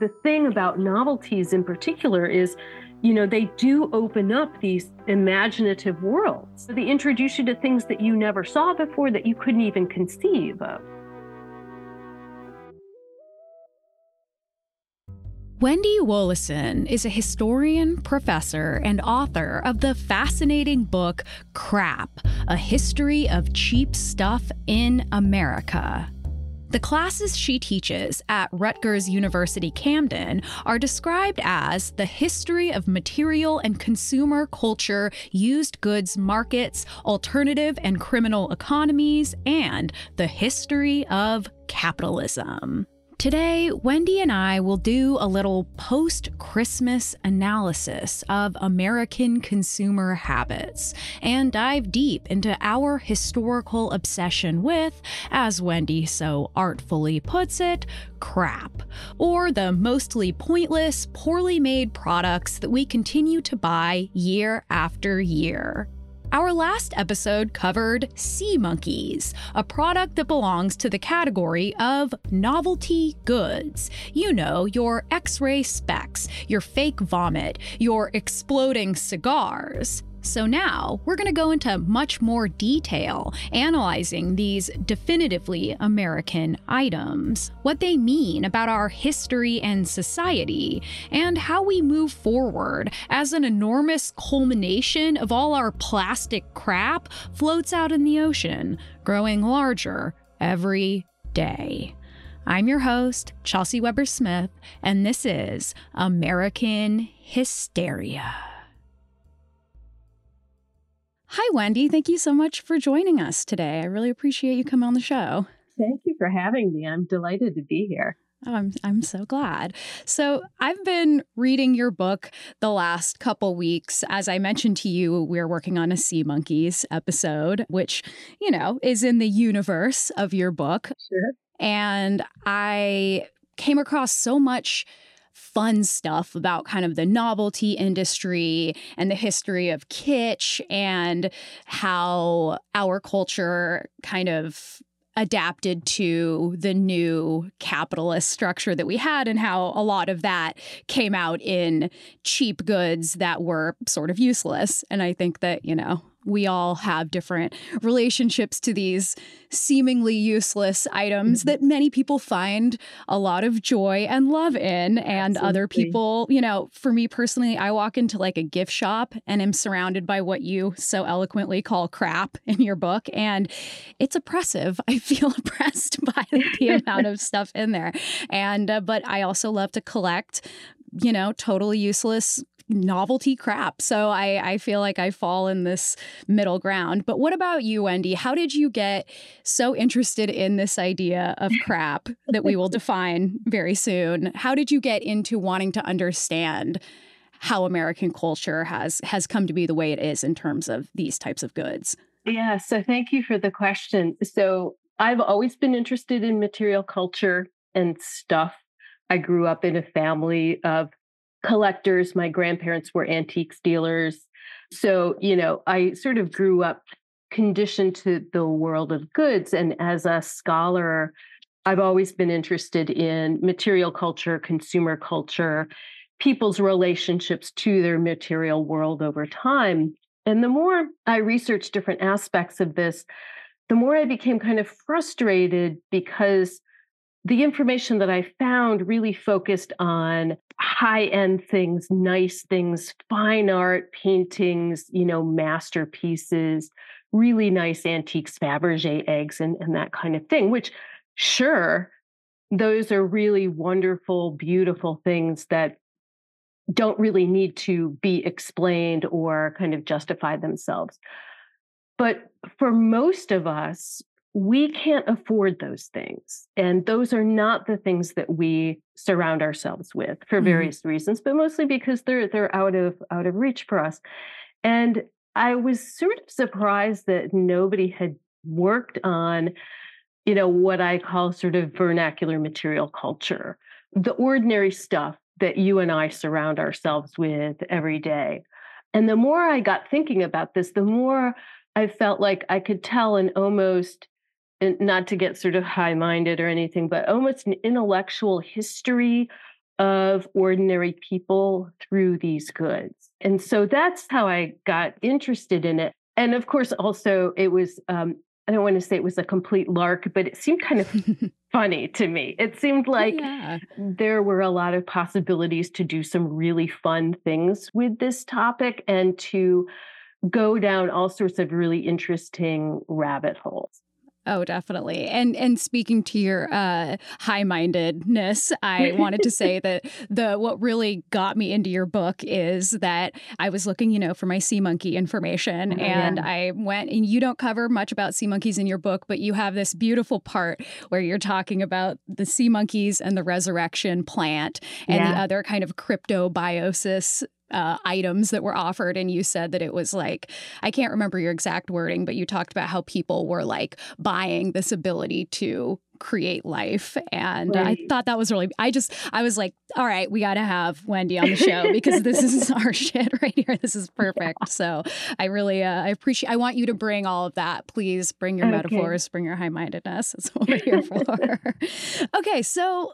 The thing about novelties in particular is, you know, they do open up these imaginative worlds. They introduce you to things that you never saw before that you couldn't even conceive of. Wendy Woloson is a historian, professor, and author of the fascinating book Crap A History of Cheap Stuff in America. The classes she teaches at Rutgers University Camden are described as the history of material and consumer culture, used goods markets, alternative and criminal economies, and the history of capitalism. Today, Wendy and I will do a little post Christmas analysis of American consumer habits and dive deep into our historical obsession with, as Wendy so artfully puts it, crap, or the mostly pointless, poorly made products that we continue to buy year after year. Our last episode covered Sea Monkeys, a product that belongs to the category of novelty goods. You know, your x ray specs, your fake vomit, your exploding cigars. So now we're going to go into much more detail analyzing these definitively American items, what they mean about our history and society, and how we move forward as an enormous culmination of all our plastic crap floats out in the ocean, growing larger every day. I'm your host, Chelsey Weber-Smith, and this is American Hysteria. Hi, Wendy. Thank you so much for joining us today. I really appreciate you coming on the show. Thank you for having me. I'm delighted to be here. Oh, I'm I'm so glad. So I've been reading your book the last couple weeks. As I mentioned to you, we're working on a Sea Monkeys episode, which, you know, is in the universe of your book. Sure. And I came across so much fun stuff about kind of the novelty industry and the history of kitsch and how our culture kind of adapted to the new capitalist structure that we had and how a lot of that came out in cheap goods that were sort of useless. And I think that, you know, we all have different relationships to these seemingly useless items mm-hmm. that many people find a lot of joy and love in. And Absolutely. other people, you know, for me personally, I walk into like a gift shop and am surrounded by what you so eloquently call crap in your book. And it's oppressive. I feel oppressed by the amount of stuff in there. And, uh, but I also love to collect you know, totally useless novelty crap. So I, I feel like I fall in this middle ground. But what about you, Wendy? How did you get so interested in this idea of crap that we will define very soon? How did you get into wanting to understand how American culture has has come to be the way it is in terms of these types of goods? Yeah, so thank you for the question. So I've always been interested in material culture and stuff. I grew up in a family of collectors. My grandparents were antiques dealers. So, you know, I sort of grew up conditioned to the world of goods. And as a scholar, I've always been interested in material culture, consumer culture, people's relationships to their material world over time. And the more I researched different aspects of this, the more I became kind of frustrated because the information that I found really focused on high end things, nice things, fine art, paintings, you know, masterpieces, really nice antiques, Fabergé eggs, and, and that kind of thing, which, sure, those are really wonderful, beautiful things that don't really need to be explained or kind of justify themselves. But for most of us, we can't afford those things. And those are not the things that we surround ourselves with for mm-hmm. various mm-hmm. reasons, but mostly because they're they're out of out of reach for us. And I was sort of surprised that nobody had worked on, you know, what I call sort of vernacular material culture, the ordinary stuff that you and I surround ourselves with every day. And the more I got thinking about this, the more I felt like I could tell an almost not to get sort of high minded or anything, but almost an intellectual history of ordinary people through these goods. And so that's how I got interested in it. And of course, also, it was, um, I don't want to say it was a complete lark, but it seemed kind of funny to me. It seemed like yeah. there were a lot of possibilities to do some really fun things with this topic and to go down all sorts of really interesting rabbit holes. Oh, definitely. And and speaking to your uh, high-mindedness, I wanted to say that the what really got me into your book is that I was looking, you know, for my sea monkey information, oh, and yeah. I went. And you don't cover much about sea monkeys in your book, but you have this beautiful part where you're talking about the sea monkeys and the resurrection plant and yeah. the other kind of cryptobiosis uh, items that were offered and you said that it was like i can't remember your exact wording but you talked about how people were like buying this ability to create life and right. i thought that was really i just i was like all right we got to have wendy on the show because this is our shit right here this is perfect yeah. so i really uh, i appreciate i want you to bring all of that please bring your okay. metaphors bring your high-mindedness that's what we're here for okay so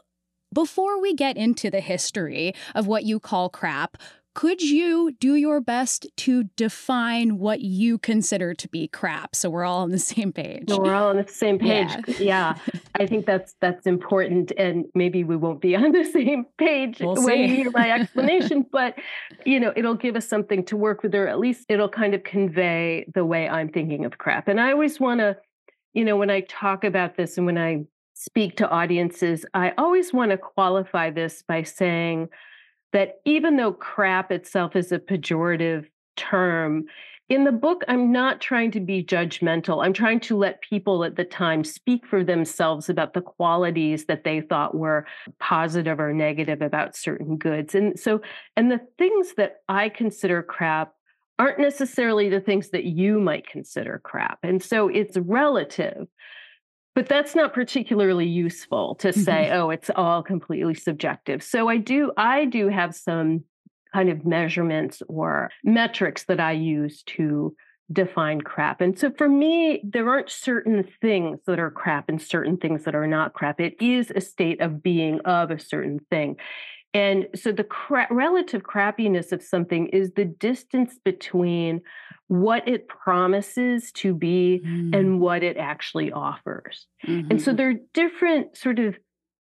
before we get into the history of what you call crap could you do your best to define what you consider to be crap? So we're all on the same page. We're all on the same page. Yeah, yeah. i think that's that's important and maybe we won't be on the same page we'll when you hear my explanation but you know it'll give us something to work with or at least it'll kind of convey the way i'm thinking of crap. And i always want to you know when i talk about this and when i speak to audiences i always want to qualify this by saying that even though crap itself is a pejorative term, in the book, I'm not trying to be judgmental. I'm trying to let people at the time speak for themselves about the qualities that they thought were positive or negative about certain goods. And so, and the things that I consider crap aren't necessarily the things that you might consider crap. And so it's relative. But that's not particularly useful to say, mm-hmm. oh, it's all completely subjective. So I do, I do have some kind of measurements or metrics that I use to define crap. And so for me, there aren't certain things that are crap and certain things that are not crap. It is a state of being of a certain thing. And so the cra- relative crappiness of something is the distance between what it promises to be mm. and what it actually offers. Mm-hmm. And so mm-hmm. there are different sort of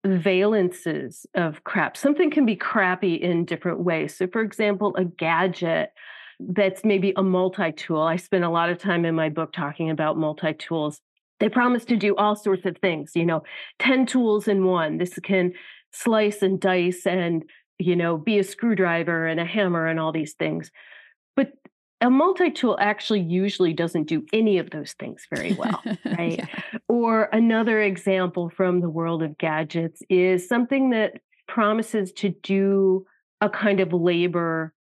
valences of crap. Something can be crappy in different ways. So, for example, a gadget that's maybe a multi tool. I spend a lot of time in my book talking about multi tools. They promise to do all sorts of things, you know, 10 tools in one. This can slice and dice and you know be a screwdriver and a hammer and all these things but a multi-tool actually usually doesn't do any of those things very well right yeah. or another example from the world of gadgets is something that promises to do a kind of labor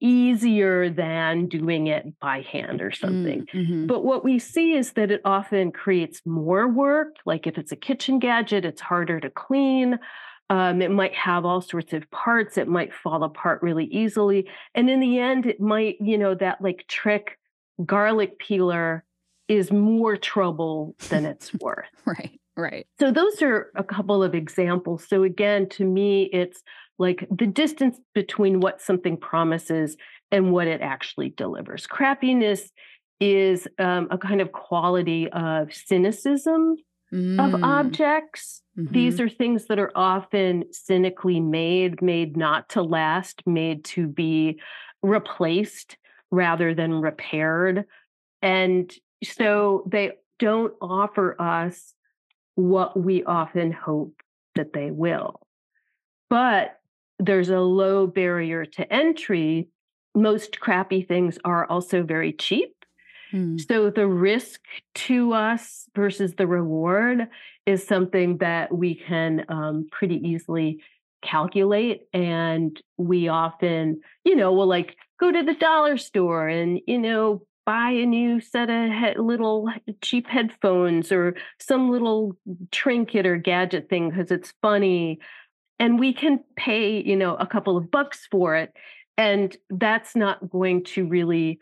easier than doing it by hand or something. Mm-hmm. But what we see is that it often creates more work. Like if it's a kitchen gadget, it's harder to clean. Um, it might have all sorts of parts. It might fall apart really easily. And in the end, it might, you know, that like trick garlic peeler is more trouble than it's worth. right, right. So those are a couple of examples. So again, to me, it's like the distance between what something promises and what it actually delivers. Crappiness is um, a kind of quality of cynicism mm. of objects. Mm-hmm. These are things that are often cynically made, made not to last, made to be replaced rather than repaired. And so they don't offer us what we often hope that they will. But there's a low barrier to entry. Most crappy things are also very cheap. Hmm. So the risk to us versus the reward is something that we can um, pretty easily calculate. And we often, you know, will like go to the dollar store and, you know, buy a new set of he- little cheap headphones or some little trinket or gadget thing because it's funny. And we can pay, you know, a couple of bucks for it. And that's not going to really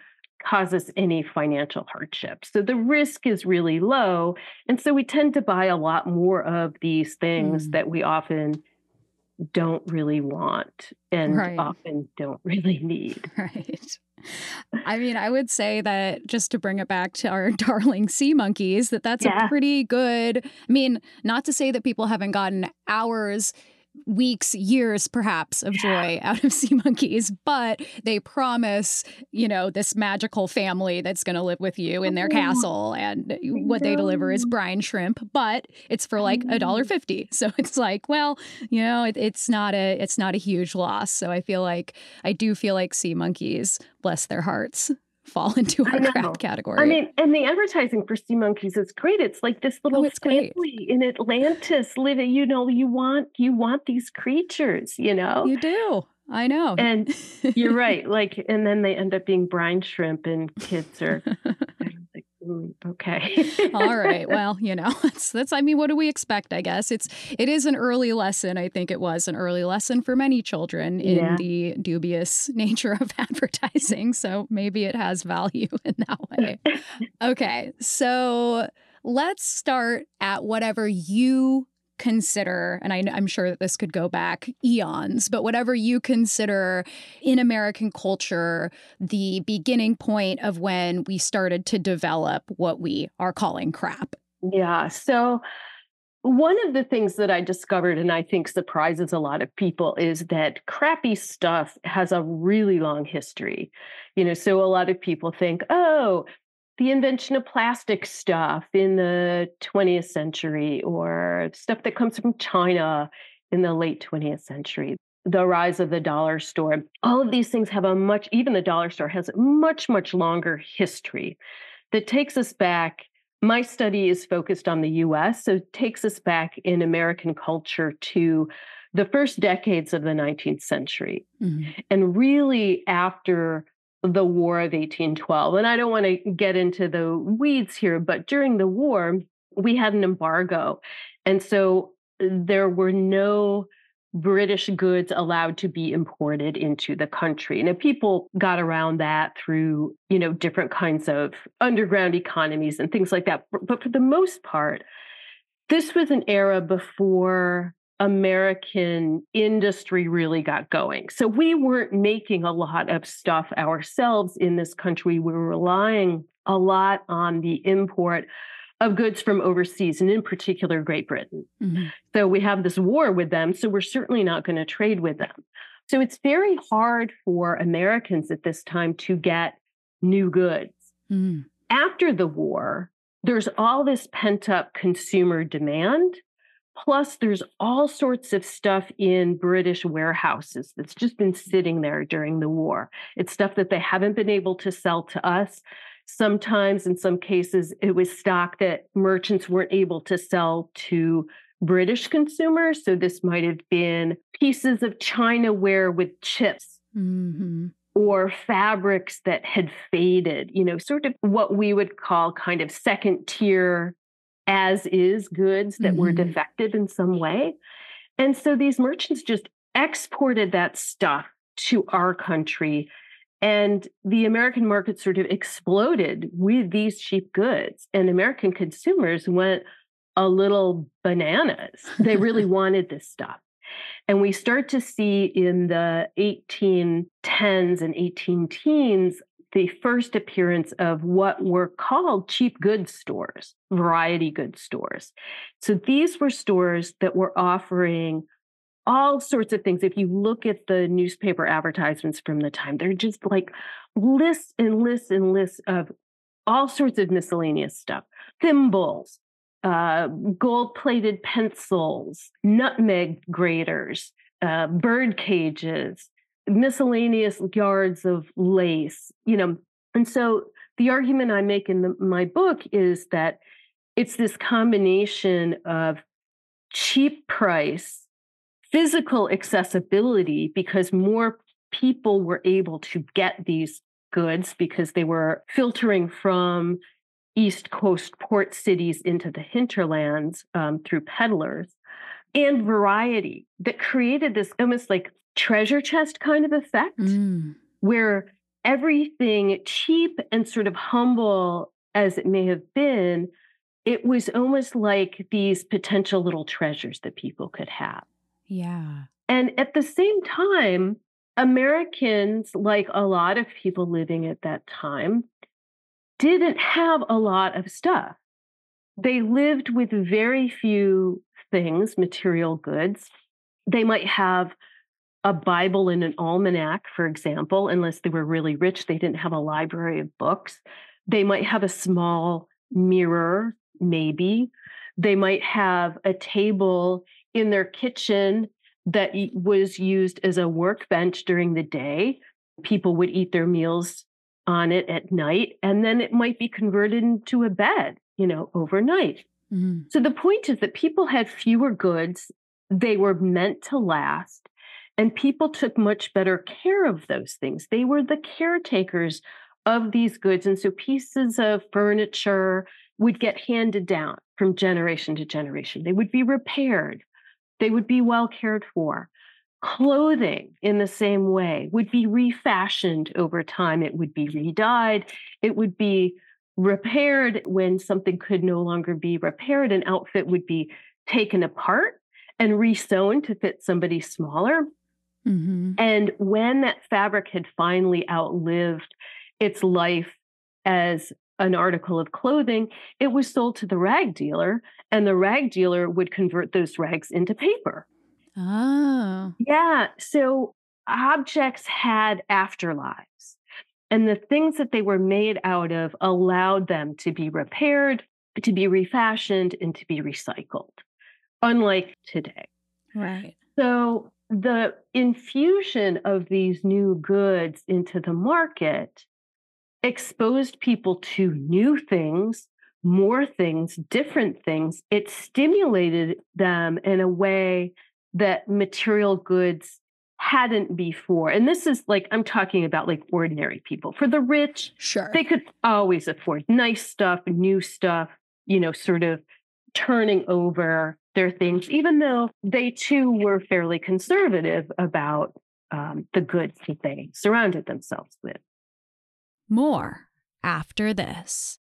cause us any financial hardship. So the risk is really low. And so we tend to buy a lot more of these things mm. that we often don't really want and right. often don't really need. Right. I mean, I would say that just to bring it back to our darling sea monkeys, that that's yeah. a pretty good. I mean, not to say that people haven't gotten hours weeks, years perhaps of joy out of sea monkeys, but they promise, you know, this magical family that's going to live with you in their oh, castle. And what they deliver is brine shrimp, but it's for like a dollar fifty. So it's like, well, you know, it, it's not a it's not a huge loss. So I feel like I do feel like sea monkeys, bless their hearts, fall into our crap category. I mean, and the advertising for sea monkeys is great. It's like this oh, little oh, family great. in Atlantis living, you know, you want you want these creatures, you know. You do. I know. And you're right. Like, and then they end up being brine shrimp and kids are okay. All right. Well, you know, that's that's I mean, what do we expect, I guess? It's it is an early lesson. I think it was an early lesson for many children in yeah. the dubious nature of advertising. So maybe it has value in that way. okay. So let's start at whatever you consider, and I, am sure that this could go back eons, but whatever you consider in American culture the beginning point of when we started to develop what we are calling crap. Yeah. So, one of the things that I discovered, and I think surprises a lot of people, is that crappy stuff has a really long history. You know, so a lot of people think, oh, the invention of plastic stuff in the 20th century or stuff that comes from China in the late 20th century, the rise of the dollar store. All of these things have a much, even the dollar store has a much, much longer history that takes us back. My study is focused on the US, so it takes us back in American culture to the first decades of the 19th century. Mm-hmm. And really after the War of 1812. And I don't want to get into the weeds here, but during the war, we had an embargo. And so uh, there were no British goods allowed to be imported into the country. Now people got around that through, you know, different kinds of underground economies and things like that. But for the most part, this was an era before American industry really got going. So we weren't making a lot of stuff ourselves in this country. We were relying a lot on the import of goods from overseas and in particular Great Britain. Mm-hmm. So we have this war with them. So we're certainly not going to trade with them. So it's very hard for Americans at this time to get new goods. Mm-hmm. After the war, there's all this pent up consumer demand Plus, there's all sorts of stuff in British warehouses that's just been sitting there during the war. It's stuff that they haven't been able to sell to us. Sometimes, in some cases, it was stock that merchants weren't able to sell to British consumers. So, this might have been pieces of china ware with chips. Mm-hmm or fabrics that had faded, you know, sort of what we would call kind of second tier as is goods that mm-hmm. were defective in some way. And so these merchants just exported that stuff to our country. And the American market sort of exploded with these cheap goods. And American consumers went a little bananas. They really wanted this stuff. And we start to see in the 1810s and 18 teens the first appearance of what were called cheap goods stores, variety goods stores. So these were stores that were offering all sorts of things. If you look at the newspaper advertisements from the time, they're just like lists and lists and lists of all sorts of miscellaneous stuff thimbles, uh, gold plated pencils, nutmeg graters, uh, bird cages, miscellaneous yards of lace, you know. And so the argument I make in the, my book is that it's this combination of cheap price, physical accessibility, because more people were able to get these goods because they were filtering from East Coast port cities into the hinterlands um, through peddlers, and variety that created this almost like treasure chest kind of effect mm. where everything cheap and sort of humble as it may have been it was almost like these potential little treasures that people could have yeah And at the same time, Americans, like a lot of people living at that time, didn't have a lot of stuff. They lived with very few things, material goods. They might have a Bible and an almanac, for example, unless they were really rich, they didn't have a library of books. They might have a small mirror, maybe. They might have a table in their kitchen that was used as a workbench during the day. People would eat their meals on it at night, and then it might be converted into a bed, you know, overnight. Mm-hmm. So the point is that people had fewer goods, they were meant to last, and people took much better care of those things. They were the caretakers of these goods. And so pieces of furniture would get handed down from generation to generation. They would be repaired, they would be well cared for. Clothing, in the same way, would be refashioned over time. It would be redyed. It would be repaired when something could no longer be repaired. An outfit would be taken apart and resewn to fit somebody smaller. Mm-hmm. And when that fabric had finally outlived its life as an article of clothing, it was sold to the rag dealer, and the rag dealer would convert those rags into paper. Oh. Yeah. So objects had afterlives, and the things that they were made out of allowed them to be repaired, to be refashioned, and to be recycled, unlike today. Right. So the infusion of these new goods into the market exposed people to new things, more things, different things. It stimulated them in a way that material goods hadn't before. And this is like, I'm talking about like ordinary people. For the rich, sure. they could always afford nice stuff, new stuff, you know, sort of turning over their things, even though they too were fairly conservative about um, the goods that they surrounded themselves with. More after this.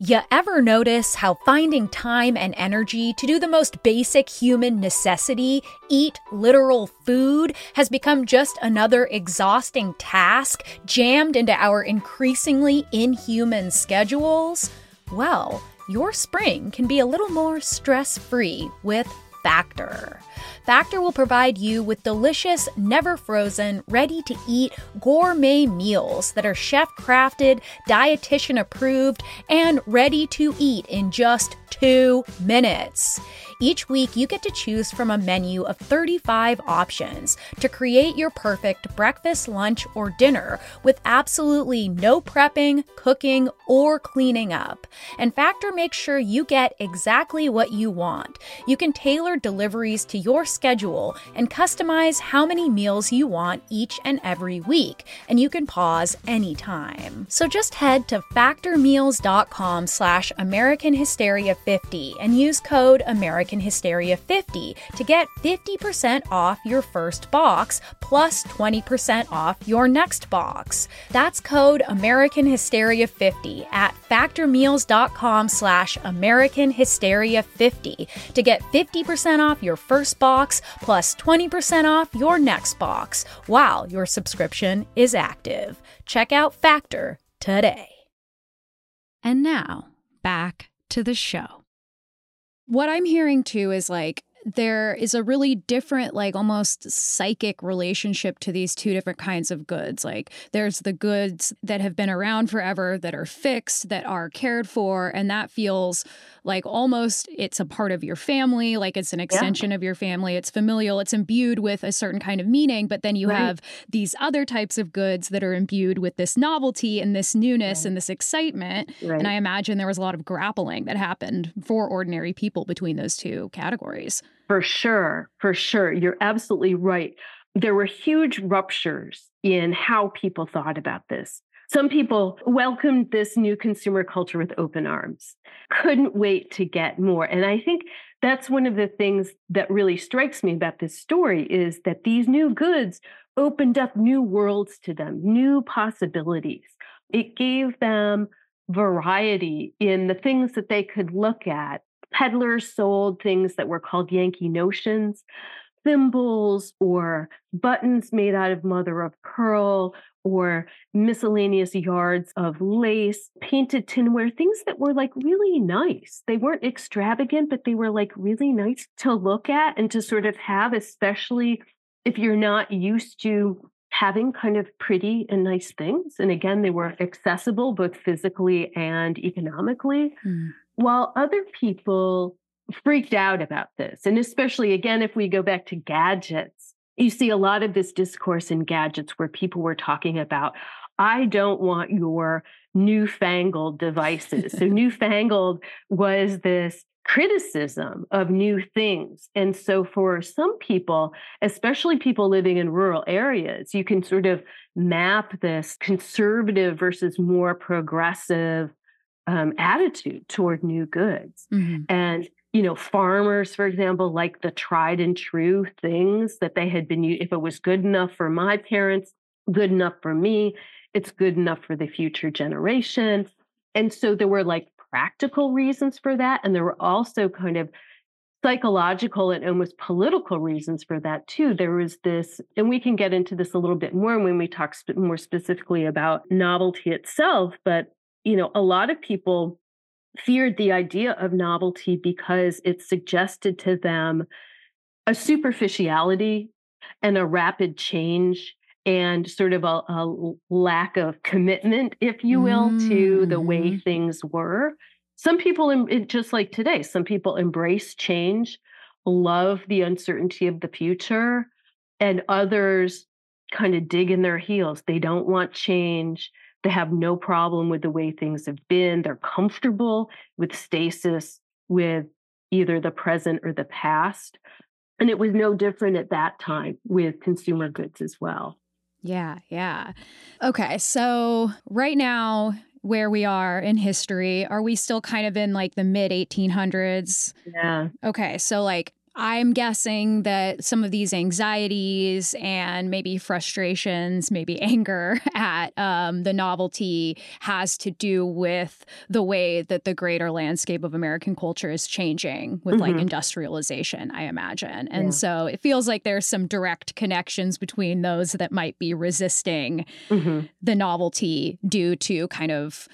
You ever notice how finding time and energy to do the most basic human necessity, eat literal food, has become just another exhausting task jammed into our increasingly inhuman schedules? Well, your spring can be a little more stress free with Factor. Factor will provide you with delicious, never frozen, ready to eat gourmet meals that are chef crafted, dietitian approved, and ready to eat in just two minutes. Each week, you get to choose from a menu of 35 options to create your perfect breakfast, lunch, or dinner with absolutely no prepping, cooking, or cleaning up. And Factor makes sure you get exactly what you want. You can tailor deliveries to your schedule and customize how many meals you want each and every week, and you can pause anytime. So just head to factormeals.com slash American Hysteria 50 and use code American American Hysteria 50 to get 50% off your first box plus 20% off your next box. That's code American Hysteria 50 at factormeals.com slash American Hysteria 50 to get 50% off your first box plus 20% off your next box while your subscription is active. Check out Factor today. And now, back to the show. What I'm hearing too is like there is a really different, like almost psychic relationship to these two different kinds of goods. Like there's the goods that have been around forever, that are fixed, that are cared for, and that feels like almost it's a part of your family, like it's an extension yeah. of your family. It's familial, it's imbued with a certain kind of meaning. But then you right. have these other types of goods that are imbued with this novelty and this newness right. and this excitement. Right. And I imagine there was a lot of grappling that happened for ordinary people between those two categories. For sure. For sure. You're absolutely right. There were huge ruptures in how people thought about this. Some people welcomed this new consumer culture with open arms, couldn't wait to get more. And I think that's one of the things that really strikes me about this story is that these new goods opened up new worlds to them, new possibilities. It gave them variety in the things that they could look at peddlers sold things that were called Yankee notions, thimbles or buttons made out of mother of pearl or miscellaneous yards of lace, painted tinware, things that were like really nice. They weren't extravagant, but they were like really nice to look at and to sort of have, especially if you're not used to having kind of pretty and nice things. And again, they were accessible both physically and economically. Mm. While other people freaked out about this, and especially again, if we go back to gadgets, you see a lot of this discourse in gadgets where people were talking about, I don't want your newfangled devices. so, newfangled was this criticism of new things. And so, for some people, especially people living in rural areas, you can sort of map this conservative versus more progressive um, attitude toward new goods. Mm-hmm. And you know, farmers, for example, like the tried and true things that they had been, if it was good enough for my parents, good enough for me, it's good enough for the future generation. And so there were like practical reasons for that. And there were also kind of psychological and almost political reasons for that too. There was this, and we can get into this a little bit more when we talk sp- more specifically about novelty itself. But, you know, a lot of people feared the idea of novelty because it suggested to them a superficiality and a rapid change and sort of a, a lack of commitment, if you will, mm-hmm. to the way mm-hmm. things were. Some people, just like today, some people embrace change, love the uncertainty of the future, and others kind of dig in their heels. They don't want change. They have no problem with the way things have been. They're comfortable with stasis, with either the present or the past. And it was no different at that time with consumer goods as well. Yeah, yeah. Okay, so right now, where we are in history, are we still kind of in like the mid 1800s? Yeah. Okay, so like I'm guessing that some of these anxieties and maybe frustrations, maybe anger at um, the novelty has to do with the way that the greater landscape of American culture is changing with mm-hmm. like industrialization, I imagine. And yeah. so it feels like there's some direct connections between those that might be resisting mm-hmm. the novelty due to kind of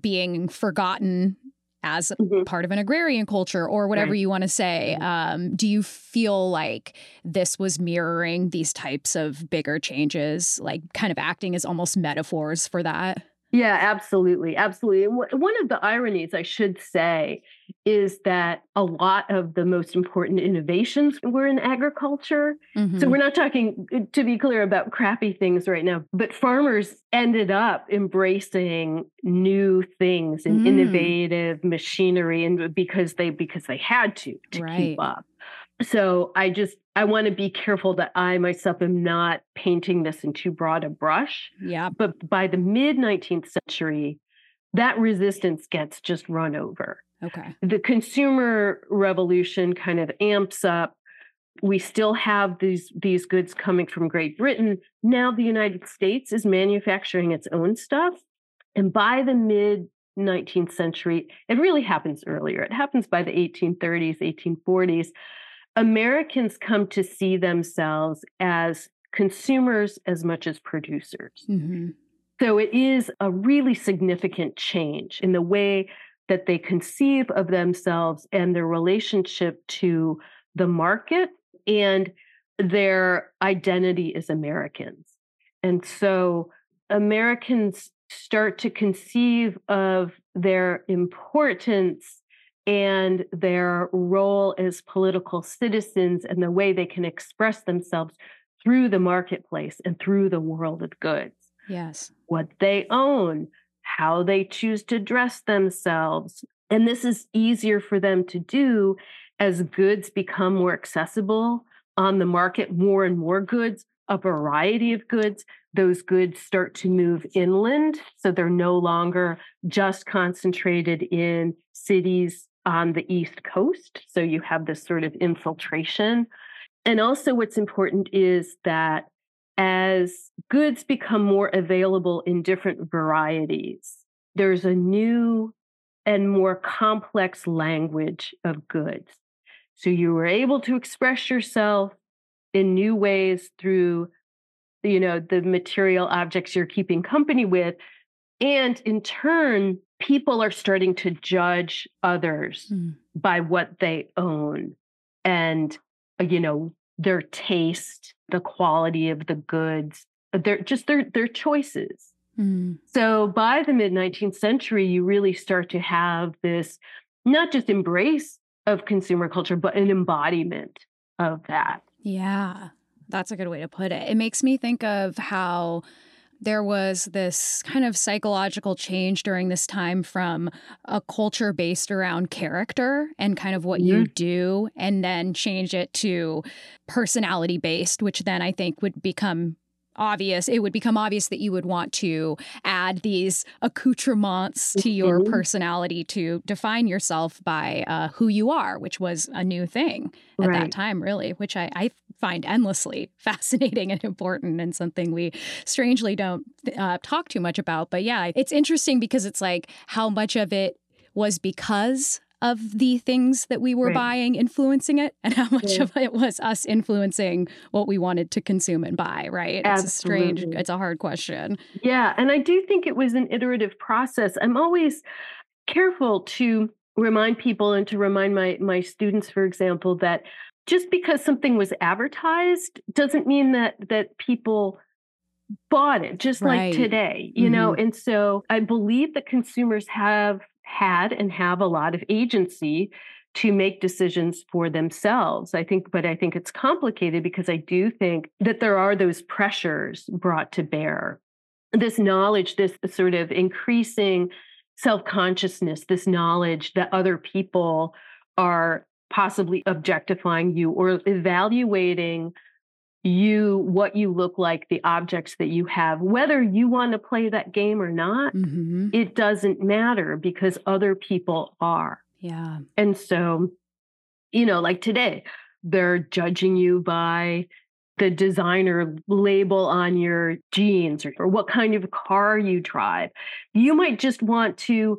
being forgotten as mm-hmm. part of an agrarian culture or whatever right. you want to say. Mm-hmm. Um, do you feel like this was mirroring these types of bigger changes, like kind of acting as almost metaphors for that? Yeah, absolutely. Absolutely. One of the ironies I should say is that a lot of the most important innovations were in agriculture. Mm-hmm. So we're not talking, uh, to be clear, about crappy things right now, but farmers ended up embracing new things and mm. innovative machinery and because they because they had to to right. keep up so I just I want to be careful that I myself am not painting this in too broad a brush. Yeah. But by the mid 19th century, that resistance gets just run over. Okay. The consumer revolution kind of amps up. We still have these these goods coming from Great Britain. Now the United States is manufacturing its own stuff. And by the mid 19th century, it really happens earlier. It happens by the 1830s, 1840s Americans come to see themselves as consumers as much as producers. Mm-hmm. So it is a really significant change in the way that they conceive of themselves and their relationship to the market and their identity as Americans. And so Americans start to conceive of their importance and their role as political citizens and the way they can express themselves through the marketplace and through the world of goods. Yes. What they own, how they choose to dress themselves. And this is easier for them to do as goods become more accessible on the market, more and more goods, a variety of goods. Those goods start to move inland. So they're no longer just concentrated in cities on the East Coast. So you have this sort of infiltration. And also, what's important is that as goods become more available in different varieties, there's a new and more complex language of goods. So you were able to express yourself in new ways through you know the material objects you're keeping company with and in turn people are starting to judge others mm. by what they own and uh, you know their taste the quality of the goods uh, they're just their their choices mm. so by the mid 19th century you really start to have this not just embrace of consumer culture but an embodiment of that yeah that's a good way to put it it makes me think of how there was this kind of psychological change during this time from a culture based around character and kind of what mm-hmm. you do, and then change it to personality based, which then I think would become obvious it would become obvious that you would want to add these accoutrements to your mm-hmm. personality to define yourself by uh, who you are which was a new thing at right. that time really which I, I, find endlessly fascinating and important and something we strangely don't uh, talk too much about but yeah it's interesting because it's like how much of it was because of the things that we were right. buying influencing it and how much yeah. of it was us influencing what we wanted to consume and buy, right? Absolutely. It's a strange, it's a hard question. Yeah. And I do think it was an iterative process. I'm always careful to remind people and to remind my my students, for example, that just because something was advertised doesn't mean that that people bought it just right. like today you mm-hmm. know and so i believe that consumers have had and have a lot of agency to make decisions for themselves. I think, but I think it's complicated because I do think that there are those pressures brought to bear. This knowledge, this sort of increasing self consciousness, this knowledge that other people are possibly objectifying you or evaluating you what you look like the objects that you have. Whether you want to play that game or not mm-hmm. it doesn't matter because other people are. Yeah. And so you know like today they're judging you by the designer label on your jeans or, or what kind of car you drive. You might just want to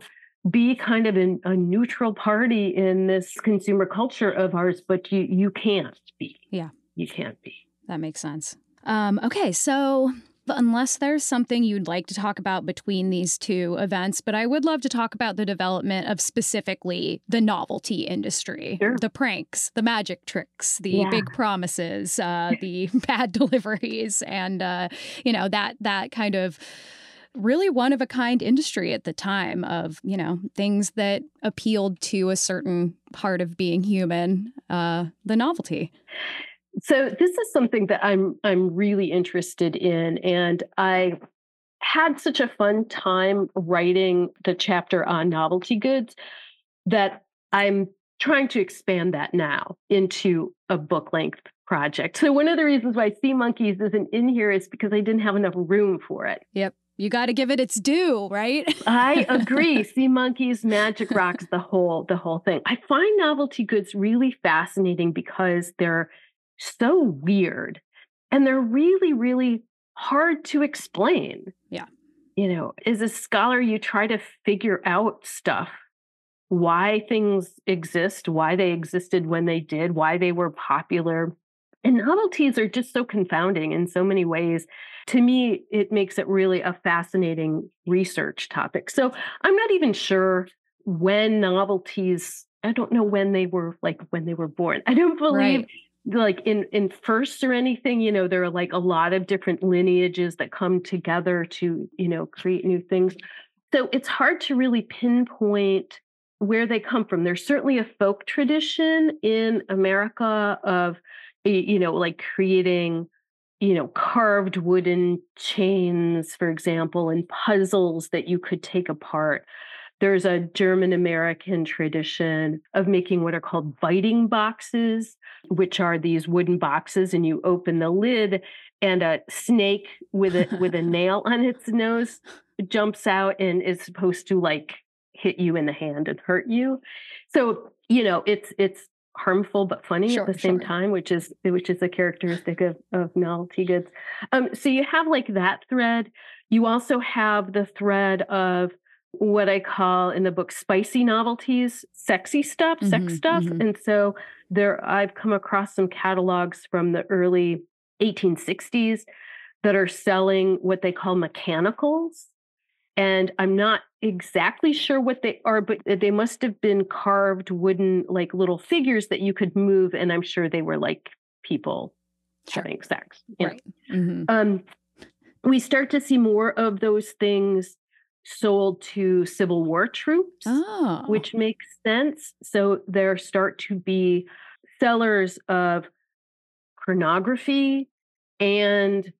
be kind of an, a neutral party in this consumer culture of ours but you you can't be yeah you can't be that makes sense. Um, okay, so unless there's something you'd like to talk about between these two events, but I would love to talk about the development of specifically the novelty industry, sure. the pranks, the magic tricks, the yeah. big promises, uh, the bad deliveries, and uh, you know that that kind of really one of a kind industry at the time of you know things that appealed to a certain part of being human, uh, the novelty so this is something that I'm I'm really interested in and I had such a fun time writing the chapter on novelty goods that I'm trying to expand that now into a book length project. So one of the reasons why Sea Monkeys isn't in here is because I didn't have enough room for it. Yep. You got to give it its due, right? I agree. Sea monkeys, magic rocks, the whole the whole thing. I find novelty goods really fascinating because they're so weird and they're really really hard to explain yeah you know as a scholar you try to figure out stuff why things exist why they existed when they did why they were popular and novelties are just so confounding in so many ways. To me it makes it really a fascinating research topic. So i'm not even sure when novelties i don't know when they were like when they were born. I don't believe right. like in in first or anything you know there are like a lot of different lineages that come together to you know create new things. So it's hard to really pinpoint where they come from. There's certainly a folk tradition in america of you know like creating you know carved wooden chains for example and puzzles that you could take apart there's a German American tradition of making what are called biting boxes, which are these wooden boxes, and you open the lid, and a snake with a with a nail on its nose jumps out and is supposed to like hit you in the hand and hurt you. So you know it's it's harmful but funny sure, at the same sure. time, which is which is a characteristic of of novelty goods. Um, so you have like that thread. You also have the thread of what I call in the book spicy novelties, sexy stuff, mm-hmm, sex stuff. Mm-hmm. And so there I've come across some catalogs from the early 1860s that are selling what they call mechanicals. And I'm not exactly sure what they are, but they must have been carved wooden, like little figures that you could move. And I'm sure they were like people sure. having sex. Right. Mm-hmm. Um, we start to see more of those things sold to Civil War troops, oh. which makes sense. So there start to be sellers of pornography and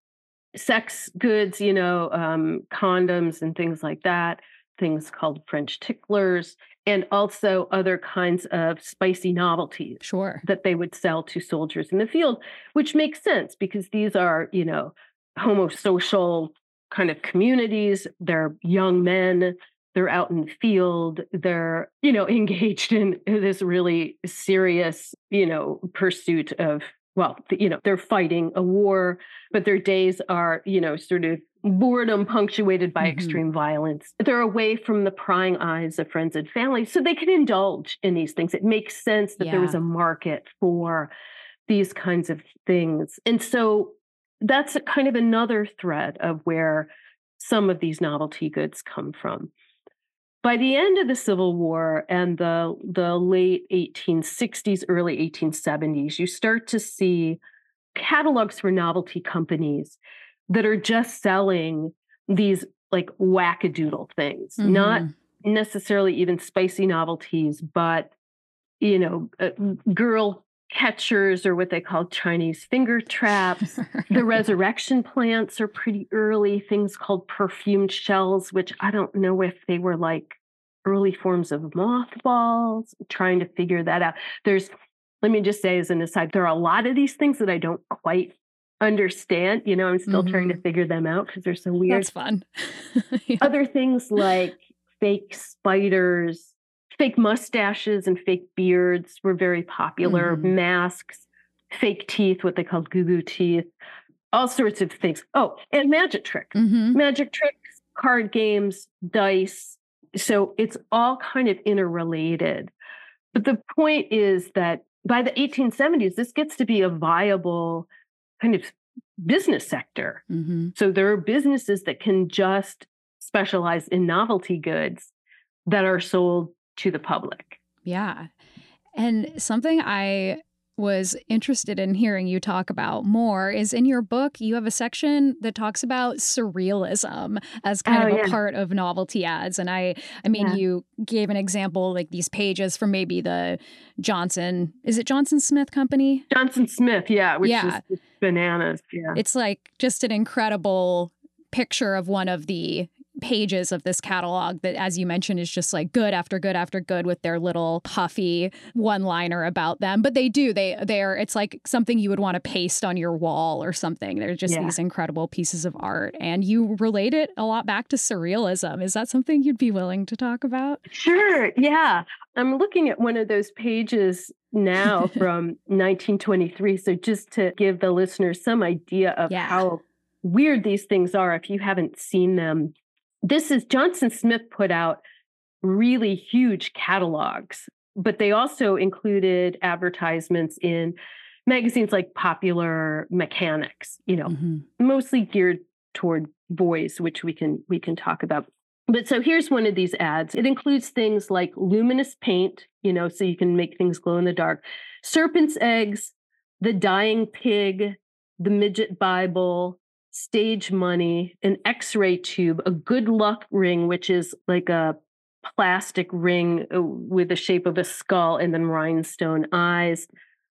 sex goods, you know, um, condoms and things like that, things called French ticklers, and also other kinds of spicy novelties. Sure. That they would sell to soldiers in the field, which makes sense because these are, you know, homosocial kind of communities. They're young men. They're out in the field. They're, you know, engaged in this really serious, you know, pursuit of, well, you know, they're fighting a war, but their days are, you know, sort of boredom punctuated by mm-hmm. extreme violence. They're away from the prying eyes of friends and family, so they can indulge in these things. It makes sense that yeah. there was a market for these kinds of things. And so that's kind of another thread of where some of these novelty goods come from. By the end of the Civil War and the, the late 1860s, early 1870s, you start to see catalogs for novelty companies that are just selling these like wackadoodle things, mm-hmm. not necessarily even spicy novelties, but you know, uh, girl catchers or what they call Chinese finger traps. the resurrection plants are pretty early, things called perfumed shells, which I don't know if they were like early forms of mothballs, trying to figure that out. There's, let me just say as an aside, there are a lot of these things that I don't quite understand. You know, I'm still mm-hmm. trying to mm-hmm. figure them out because they're so weird. That's fun. yeah. Other things like fake spiders, fake mustaches and fake beards were very popular, mm-hmm. masks, fake teeth, what they called goo goo teeth, all sorts of things. Oh, and magic tricks, mm-hmm. magic tricks, card games, dice. So it's all kind of interrelated. But the point is that by the 1870s, this gets to be a viable kind of business sector. Mm-hmm. So there are businesses that can just specialize in novelty goods that are sold to the public. Yeah. And something I was interested in hearing you talk about more is in your book you have a section that talks about surrealism as kind oh, of a yeah. part of novelty ads and i i mean yeah. you gave an example like these pages from maybe the johnson is it johnson smith company johnson smith yeah which yeah. is bananas yeah it's like just an incredible picture of one of the pages of this catalog that as you mentioned is just like good after good after good with their little puffy one liner about them. But they do they they're it's like something you would want to paste on your wall or something. They're just yeah. these incredible pieces of art. And you relate it a lot back to surrealism. Is that something you'd be willing to talk about? Sure yeah. I'm looking at one of those pages now from 1923 so just to give the listeners some idea of yeah. how weird these things are if you haven't seen them this is Johnson Smith put out really huge catalogs, but they also included advertisements in magazines like Popular Mechanics, you know, mm-hmm. mostly geared toward boys, which we can we can talk about. But so here's one of these ads. It includes things like luminous paint, you know, so you can make things glow in the dark, serpent's eggs, the dying pig, the midget Bible, stage money, an x ray tube, a good luck ring, which is like a plastic ring uh, with the shape of a skull and then rhinestone eyes.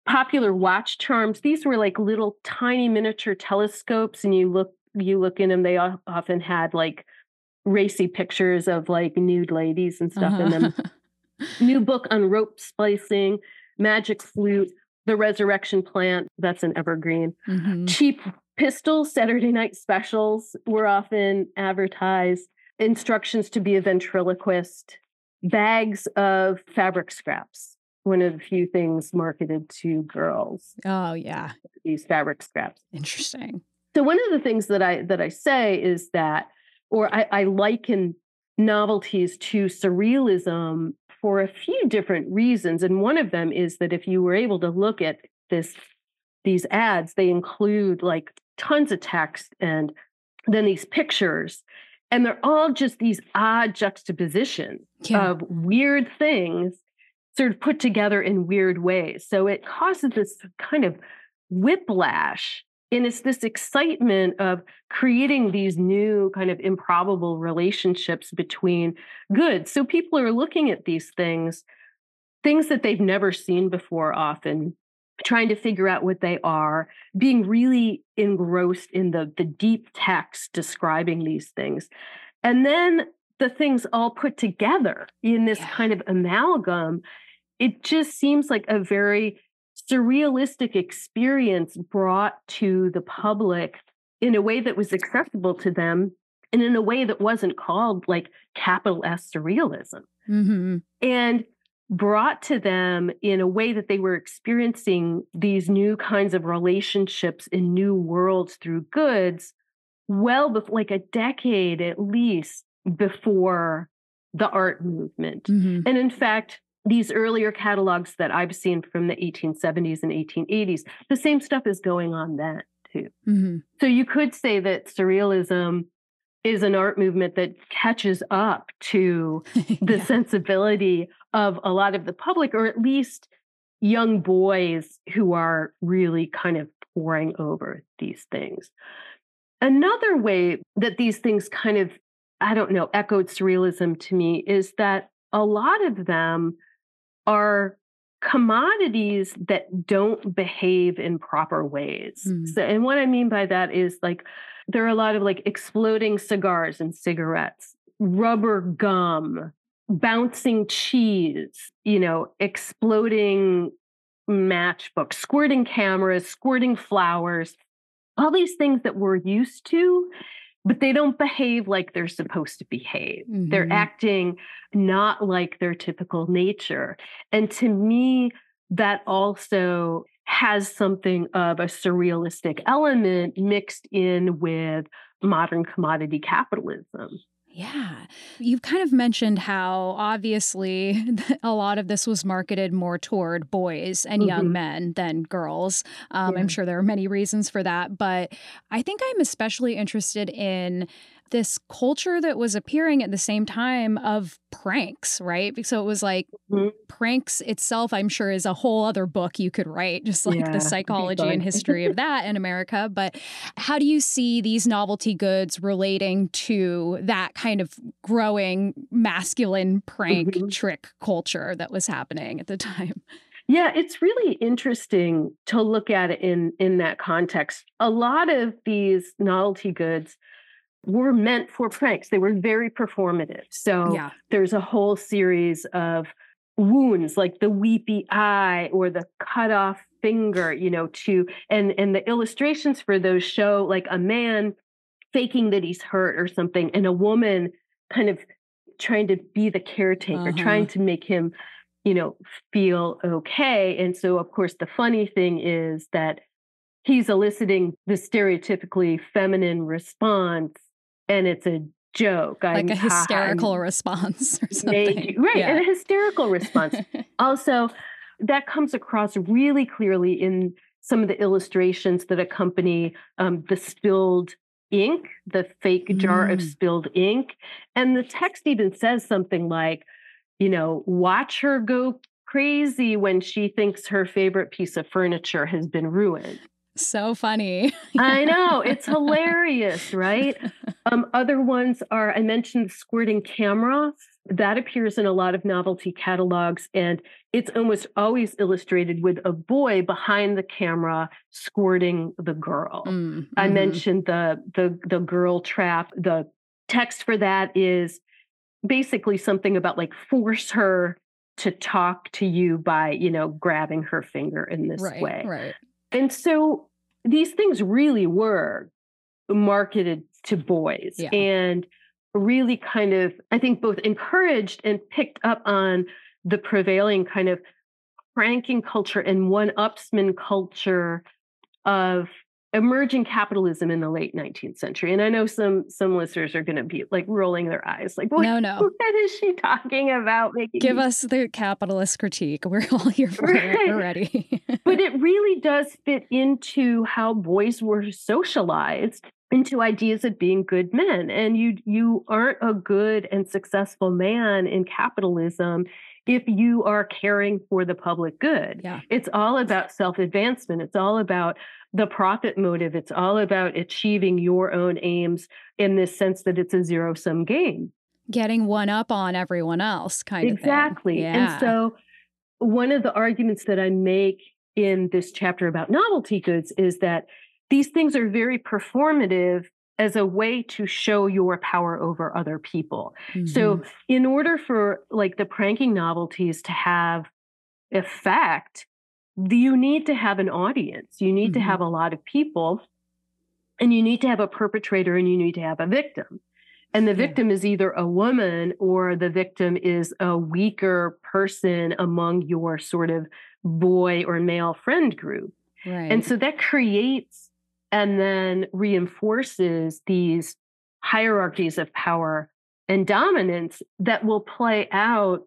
Popular watch charms. These were like little tiny miniature telescopes, and you look you look in them. They often had like racy pictures of like nude ladies and stuff uh-huh. in them. New book on rope splicing, magic flute, the resurrection plant. That's an evergreen. Mm-hmm. Cheap Pistol Saturday night specials were often advertised, instructions to be a ventriloquist, bags of fabric scraps, one of the few things marketed to girls. Oh, yeah. These fabric scraps. Interesting. So one of the things that I that I say is that, or I, I liken novelties to surrealism for a few different reasons. And one of them is that if you were able to look at this, these ads, they include like tons of text and then these pictures. And they're all just these odd juxtapositions yeah. of weird things sort of put together in weird ways. So it causes this kind of whiplash. And it's this excitement of creating these new kind of improbable relationships between goods. So people are looking at these things, things that they've never seen before, often trying to figure out what they are, being really engrossed in the, the deep text describing these things. And then the things all put together in this yeah. kind of amalgam, it just seems like a very surrealistic experience brought to the public in a way that was accessible to them and in a way that wasn't called like capital S surrealism. Mm-hmm. And brought to them in a way that they were experiencing these new kinds of relationships in new worlds through goods well before like a decade at least before the art movement mm-hmm. and in fact these earlier catalogs that i've seen from the 1870s and 1880s the same stuff is going on then too mm-hmm. so you could say that surrealism is an art movement that catches up to the yeah. sensibility of a lot of the public, or at least young boys who are really kind of poring over these things. Another way that these things kind of, I don't know, echoed surrealism to me is that a lot of them are commodities that don't behave in proper ways. Mm. So, and what I mean by that is like, there are a lot of like exploding cigars and cigarettes, rubber gum, bouncing cheese, you know, exploding matchbooks, squirting cameras, squirting flowers, all these things that we're used to, but they don't behave like they're supposed to behave. Mm-hmm. They're acting not like their typical nature. And to me, that also has something of a surrealistic element mixed in with modern commodity capitalism. Yeah. You've kind of mentioned how obviously a lot of this was marketed more toward boys and mm-hmm. young men than girls. Um, yeah. I'm sure there are many reasons for that. But I think I'm especially interested in this culture that was appearing at the same time of pranks, right? So it was like mm-hmm. pranks itself, I'm sure, is a whole other book you could write, just like yeah, the psychology and history of that in America. But how do you see these novelty goods relating to that kind of growing masculine prank mm-hmm. trick culture that was happening at the time? Yeah, it's really interesting to look at it in in that context. A lot of these novelty goods were meant for pranks. They were very performative. So yeah. there's a whole series of wounds like the weepy eye or the cut off finger, you know, to and and the illustrations for those show like a man faking that he's hurt or something and a woman kind of trying to be the caretaker, uh-huh. trying to make him, you know, feel okay. And so of course the funny thing is that he's eliciting the stereotypically feminine response and it's a joke. Like I'm, a hysterical response or something. right, yeah. and a hysterical response. also, that comes across really clearly in some of the illustrations that accompany um, the spilled ink, the fake jar of mm. spilled ink. And the text even says something like, you know, watch her go crazy when she thinks her favorite piece of furniture has been ruined. So funny. I know. It's hilarious, right? Um, other ones are I mentioned the squirting camera. That appears in a lot of novelty catalogs, and it's almost always illustrated with a boy behind the camera squirting the girl. Mm, I mm-hmm. mentioned the the the girl trap. The text for that is basically something about like force her to talk to you by you know grabbing her finger in this right, way right and so these things really were marketed to boys yeah. and really kind of, I think, both encouraged and picked up on the prevailing kind of pranking culture and one upsman culture of emerging capitalism in the late 19th century. And I know some some listeners are going to be like rolling their eyes, like, what, no, no, what is she talking about? Making Give us the capitalist critique. We're all here for right. it already. but it really does fit into how boys were socialized into ideas of being good men and you you aren't a good and successful man in capitalism if you are caring for the public good yeah. it's all about self-advancement it's all about the profit motive it's all about achieving your own aims in this sense that it's a zero sum game getting one up on everyone else kind exactly. of exactly yeah. and so one of the arguments that i make in this chapter about novelty goods is that these things are very performative as a way to show your power over other people. Mm-hmm. So in order for like the pranking novelties to have effect, you need to have an audience. You need mm-hmm. to have a lot of people and you need to have a perpetrator and you need to have a victim. And the victim yeah. is either a woman or the victim is a weaker person among your sort of boy or male friend group. Right. And so that creates and then reinforces these hierarchies of power and dominance that will play out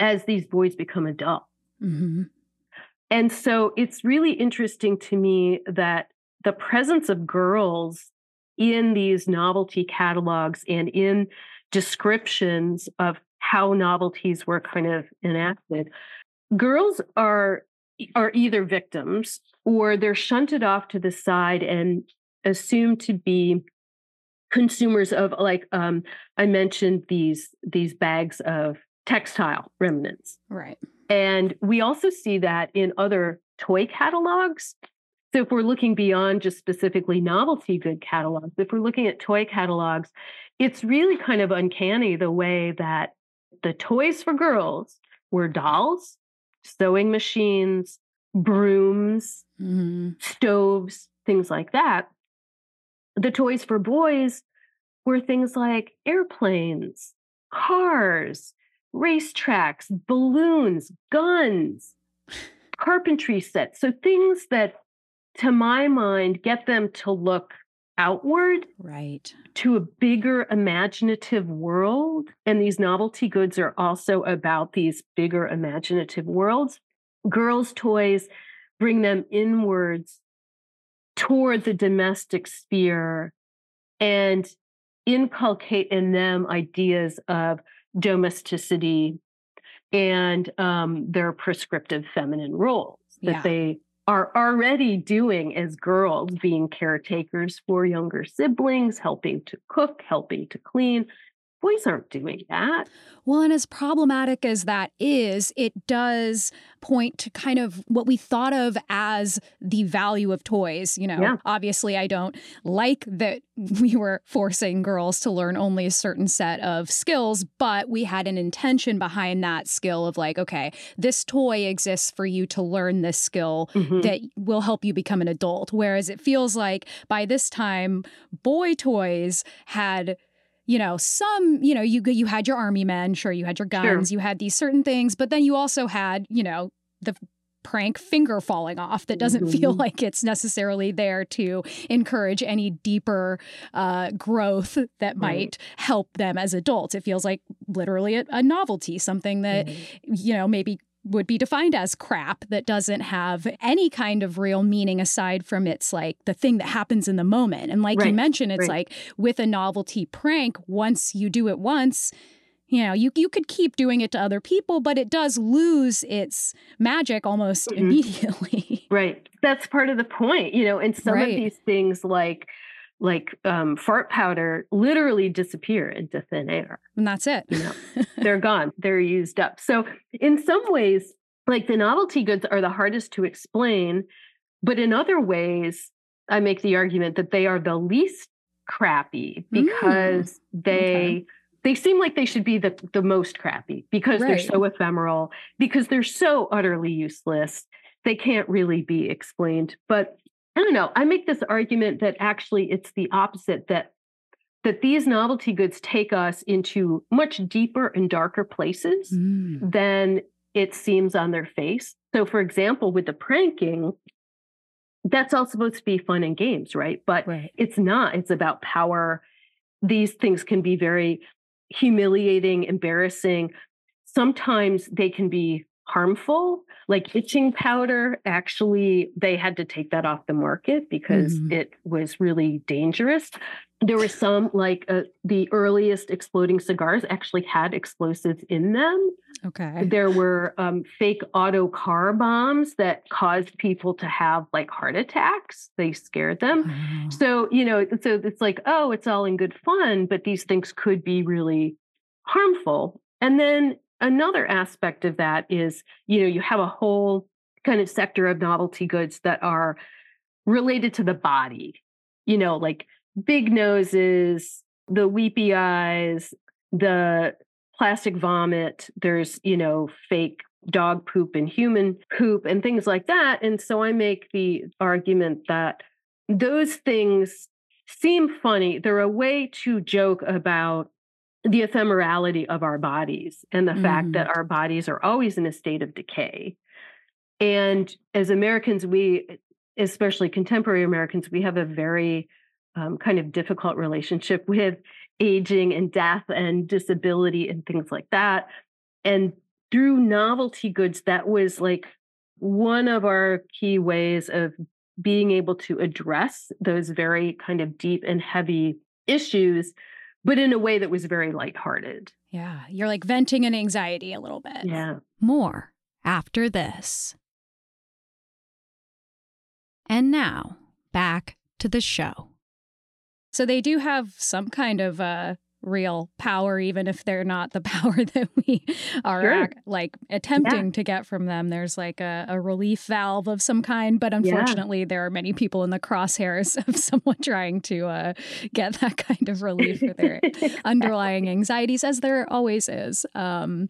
as these boys become adults. Mm-hmm. And so it's really interesting to me that the presence of girls in these novelty catalogs and in descriptions of how novelties were kind of enacted, girls are are either victims or they're shunted off to the side and assumed to be consumers of like um, I mentioned these these bags of textile remnants. Right. And we also see that in other toy catalogs. So if we're looking beyond just specifically novelty good catalogs, if we're looking at toy catalogs, it's really kind of uncanny the way that the toys for girls were dolls, sewing machines, brooms, mm-hmm. stoves, things like that. The toys for boys were things like airplanes, cars, racetracks, balloons, guns, carpentry sets. So things that, to my mind, get them to look outward right. to a bigger imaginative world. And these novelty goods are also about these bigger imaginative worlds. Girls' toys bring them inwards toward the domestic sphere and inculcate in them ideas of domesticity and um, their prescriptive feminine roles that yeah. they are already doing as girls, being caretakers for younger siblings, helping to cook, helping to clean, boys aren't doing that. Well, and as problematic as that is, it does point to kind of what we thought of as the value of toys. You know, yeah. obviously, I don't like that we were forcing girls to learn only a certain set of skills, but we had an intention behind that skill of like, okay, this toy exists for you to learn this skill mm-hmm. that will help you become an adult. Whereas it feels like by this time, boy toys had you know some you know you you had your army men sure you had your guns sure. you had these certain things but then you also had you know the prank finger falling off that doesn't mm-hmm. feel like it's necessarily there to encourage any deeper uh, growth that might help them as adults. It feels like literally a, a novelty, something that, mm-hmm. you know, maybe would be defined as crap that doesn't have any kind of real meaning aside from it's like the thing that happens in the moment. And like right. you mentioned, it's right. like with a novelty prank, once you do it once, you know, you you could keep doing it to other people, but it does lose its magic almost mm-hmm. immediately. Right. That's part of the point, you know, and some right. of these things like like um, fart powder literally disappear into thin air. And that's it. You know, they're gone. They're used up. So in some ways, like the novelty goods are the hardest to explain, but in other ways, I make the argument that they are the least crappy because mm, they okay. they seem like they should be the the most crappy because right. they're so ephemeral, because they're so utterly useless. They can't really be explained. But I don't know. I make this argument that actually it's the opposite that that these novelty goods take us into much deeper and darker places mm. than it seems on their face. So for example, with the pranking, that's all supposed to be fun and games, right? But right. it's not. It's about power. These things can be very humiliating, embarrassing. Sometimes they can be harmful like itching powder actually they had to take that off the market because mm-hmm. it was really dangerous. There were some like uh, the earliest exploding cigars actually had explosives in them. Okay. There were um, fake auto car bombs that caused people to have like heart attacks. They scared them. Oh. so you know so it's like oh it's all in good fun but these things could be really harmful. And then another aspect of that is you know you have a whole kind of sector of novelty goods that are related to the body you know like big noses the weepy eyes the plastic vomit there's you know fake dog poop and human poop and things like that and so i make the argument that those things seem funny. They're a way to joke about the ephemerality of our bodies and the mm. fact that mm. our bodies are always in a state of decay. And as Americans, we, especially contemporary Americans, we have a very um, kind of difficult relationship with aging and death and disability and things like that. And through novelty goods, that was like one of our key ways of being able to address those very kind of deep and heavy issues but in a way that was very lighthearted. Yeah, you're like venting an anxiety a little bit. Yeah. More after this. And now, back to the show. So they do have some kind of uh real power, even if they're not the power that we are sure. like attempting yeah. to get from them. There's like a, a, relief valve of some kind, but unfortunately, yeah. there are many people in the crosshairs of someone trying to uh, get that kind of relief for their underlying anxieties, as there always is. Um,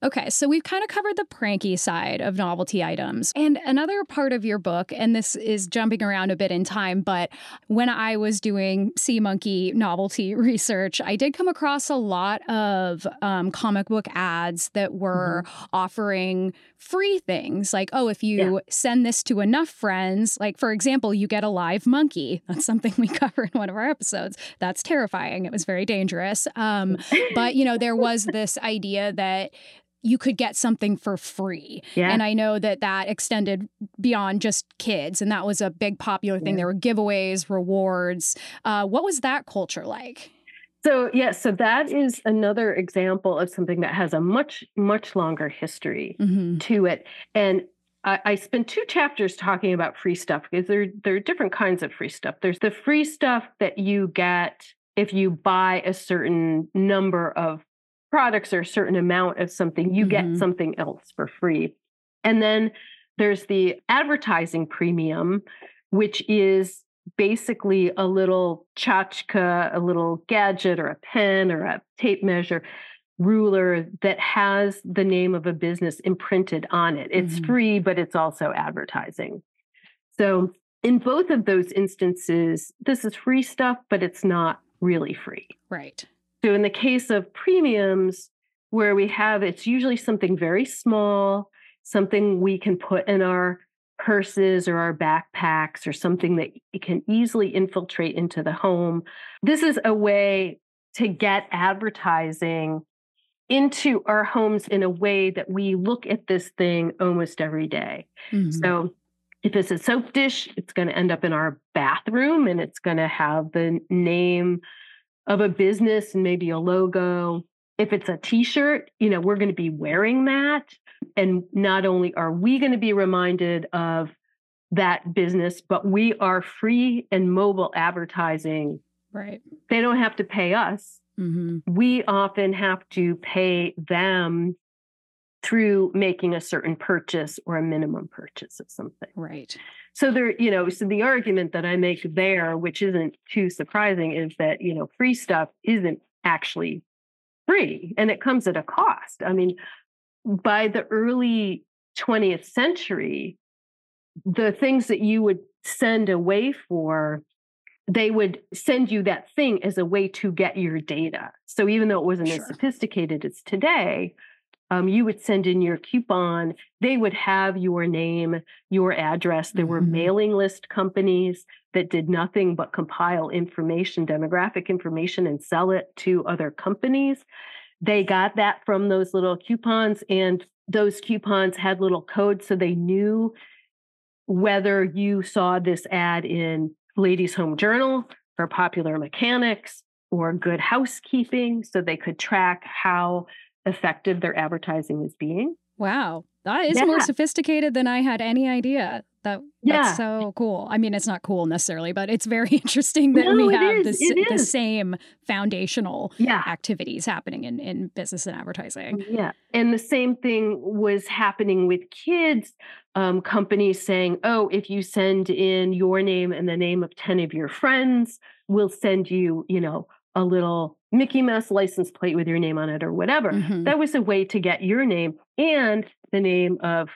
Okay, so we've kind of covered the pranky side of novelty items. And another part of your book, and this is jumping around a bit in time, but when I was doing Sea Monkey novelty research, I did come across a lot of um, comic book ads that were mm-hmm. offering free things like, oh, if you yeah. send this to enough friends, like for example, you get a live monkey. That's something we cover in one of our episodes. That's terrifying. It was very dangerous. Um, but, you know, there was this idea that you could get something for free. Yeah. And I know that that extended beyond just kids, and that was a big popular thing. Yeah. There were giveaways, rewards. Uh, what was that culture like? So, yes, yeah, so that is another example of something that has a much, much longer history mm-hmm. to it. And I, I spent two chapters talking about free stuff because there, there are different kinds of free stuff. There's the free stuff that you get if you buy a certain number of products or a certain amount of something, you mm-hmm. get something else for free. And then there's the advertising premium, which is basically a little tchotchke, a little gadget or a pen or a tape measure ruler that has the name of a business imprinted on it. It's mm-hmm. free, but it's also advertising. So in both of those instances, this is free stuff, but it's not really free. Right. So in the case of premiums, where we have it's usually something very small, something we can put in our purses or our backpacks or something that can easily infiltrate into the home. This is a way to get advertising into our homes in a way that we look at this thing almost every day. Mm-hmm. So if it's a soap dish, it's going to end up in our bathroom and it's going to have the name of a business and maybe a logo. If it's a t shirt, you know, we're going to be wearing that. And not only are we going to be reminded of that business, but we are free and mobile advertising. Right. They don't have to pay us. Mm-hmm. We often have to pay them through making a certain purchase or a minimum purchase of something. Right. So there, you know, so the argument that I make there, which isn't too surprising, is that, you know, free stuff isn't actually free and it comes at a cost. I mean, by the early 20th century, the things that you would send away for they would send you that thing as a way to get your data. So even though it wasn't sure. as sophisticated as today, um, you would send in your coupon. They would have your name, your address. There were Mhm. mailing list companies that did nothing but compile information, demographic information, and sell it to other companies. They got that from those little coupons, and those coupons had little codes so they knew whether you saw this ad in Ladies Home Journal or Popular Mechanics or Good Housekeeping, so they could track how effective their advertising is being. Wow. That is more sophisticated than I had any idea. That Yeah. that's so cool. I mean, it's not cool necessarily, but it's very interesting that No, we have is. the, the same foundational Yeah. activities happening in, in business and advertising. Yeah. And the same thing was happening with kids. Um, companies saying, oh, if you send in your name and the name of 10 of your friends, we'll send you, you know, a little Mickey Mouse license plate with your name on it or whatever. Mhm. That was a way to get your name and the name of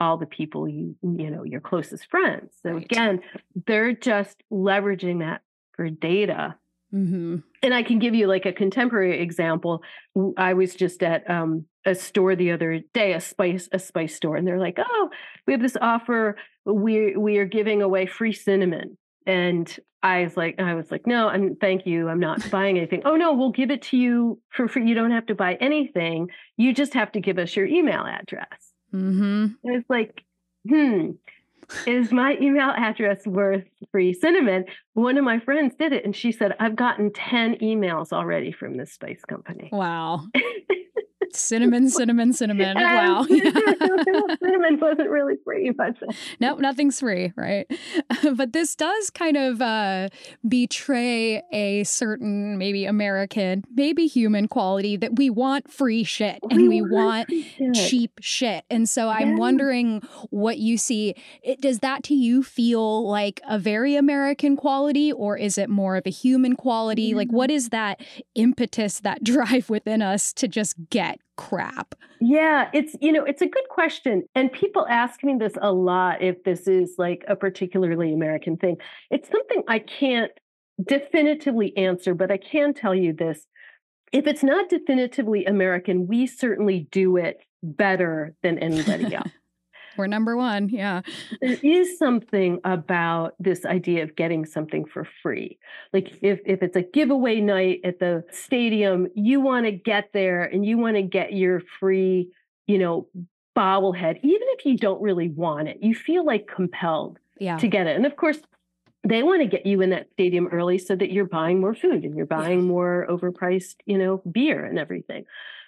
all the people you, you know, your closest friends. So Right. again, they're just leveraging that for data Mhm. and I can give you like a contemporary example. I was just at um, a store the other day, a spice a spice store, and they're like, "Oh, we have this offer. We we are giving away free cinnamon." And I was like, I was like, "No, and thank you. I'm not buying anything." "Oh no, we'll give it to you for free. You don't have to buy anything. You just have to give us your email address." Mhm. And it's like, hmm, is my email address worth free cinnamon? One of my friends did it and she said, I've gotten 10 emails already from this spice company. Wow. cinnamon, cinnamon, cinnamon. And Wow. cinnamon wasn't really free, but Nope, nothing's free, right? but this does kind of uh, betray a certain, maybe American, maybe human quality that we want free shit and we, want free shit. cheap shit. And so I'm Yeah. wondering what you see. It, does that to you feel like a very American quality or is it more of a human quality? Like, what mm. is that impetus, that drive within us to just get crap? Yeah, it's you know, it's a good question. And people ask me this a lot if this is like a particularly American thing. It's something I can't definitively answer, but I can tell you this. If it's not definitively American, we certainly do it better than anybody else. We're number one. Yeah. there is something about this idea of getting something for free. Like if if it's a giveaway night at the stadium, you want to get there and you want to get your free, you know, bobblehead, even if you don't really want it. You feel like compelled Yeah. to get it. And of course, they want to get you in that stadium early so that you're buying more food and you're buying more overpriced, you know, beer and everything.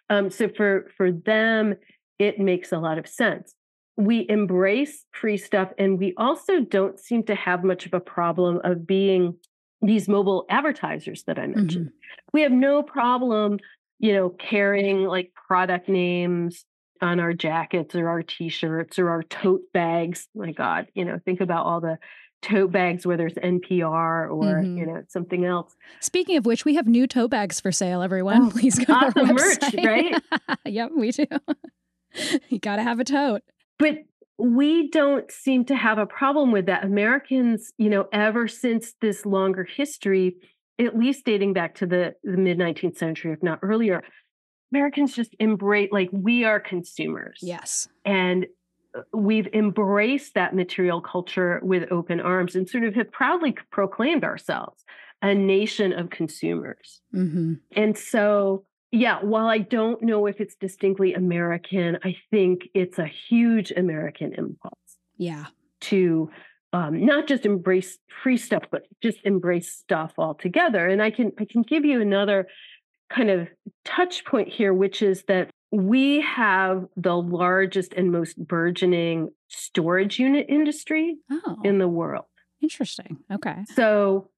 Um, so for for them, it makes a lot of sense. We embrace free stuff, and we also don't seem to have much of a problem of being these mobile advertisers that I mentioned. We have no problem, you know, carrying like product names on our jackets or our t-shirts or our tote bags. My God, you know, think about all the tote bags where there's NPR or Mhm. you know something else. Speaking of which, we have new tote bags for sale, everyone. Oh, Please go to our awesome merch, right? yep, we do. you got to have a tote. But we don't seem to have a problem with that. Americans, you know, ever since this longer history, at least dating back to the, the mid 19th century, if not earlier, Americans just embrace like we are consumers. Yes. And uh, we've embraced that material culture with open arms and sort of have proudly proclaimed ourselves a nation of consumers. hmm And so, yeah, while I don't know if it's distinctly American, I think it's a huge American impulse Yeah. to um, not just embrace free stuff, but just embrace stuff altogether. And I can I can give you another kind of touch point here, which is that we have the largest and most burgeoning storage unit industry Oh, in the world. interesting. Okay. So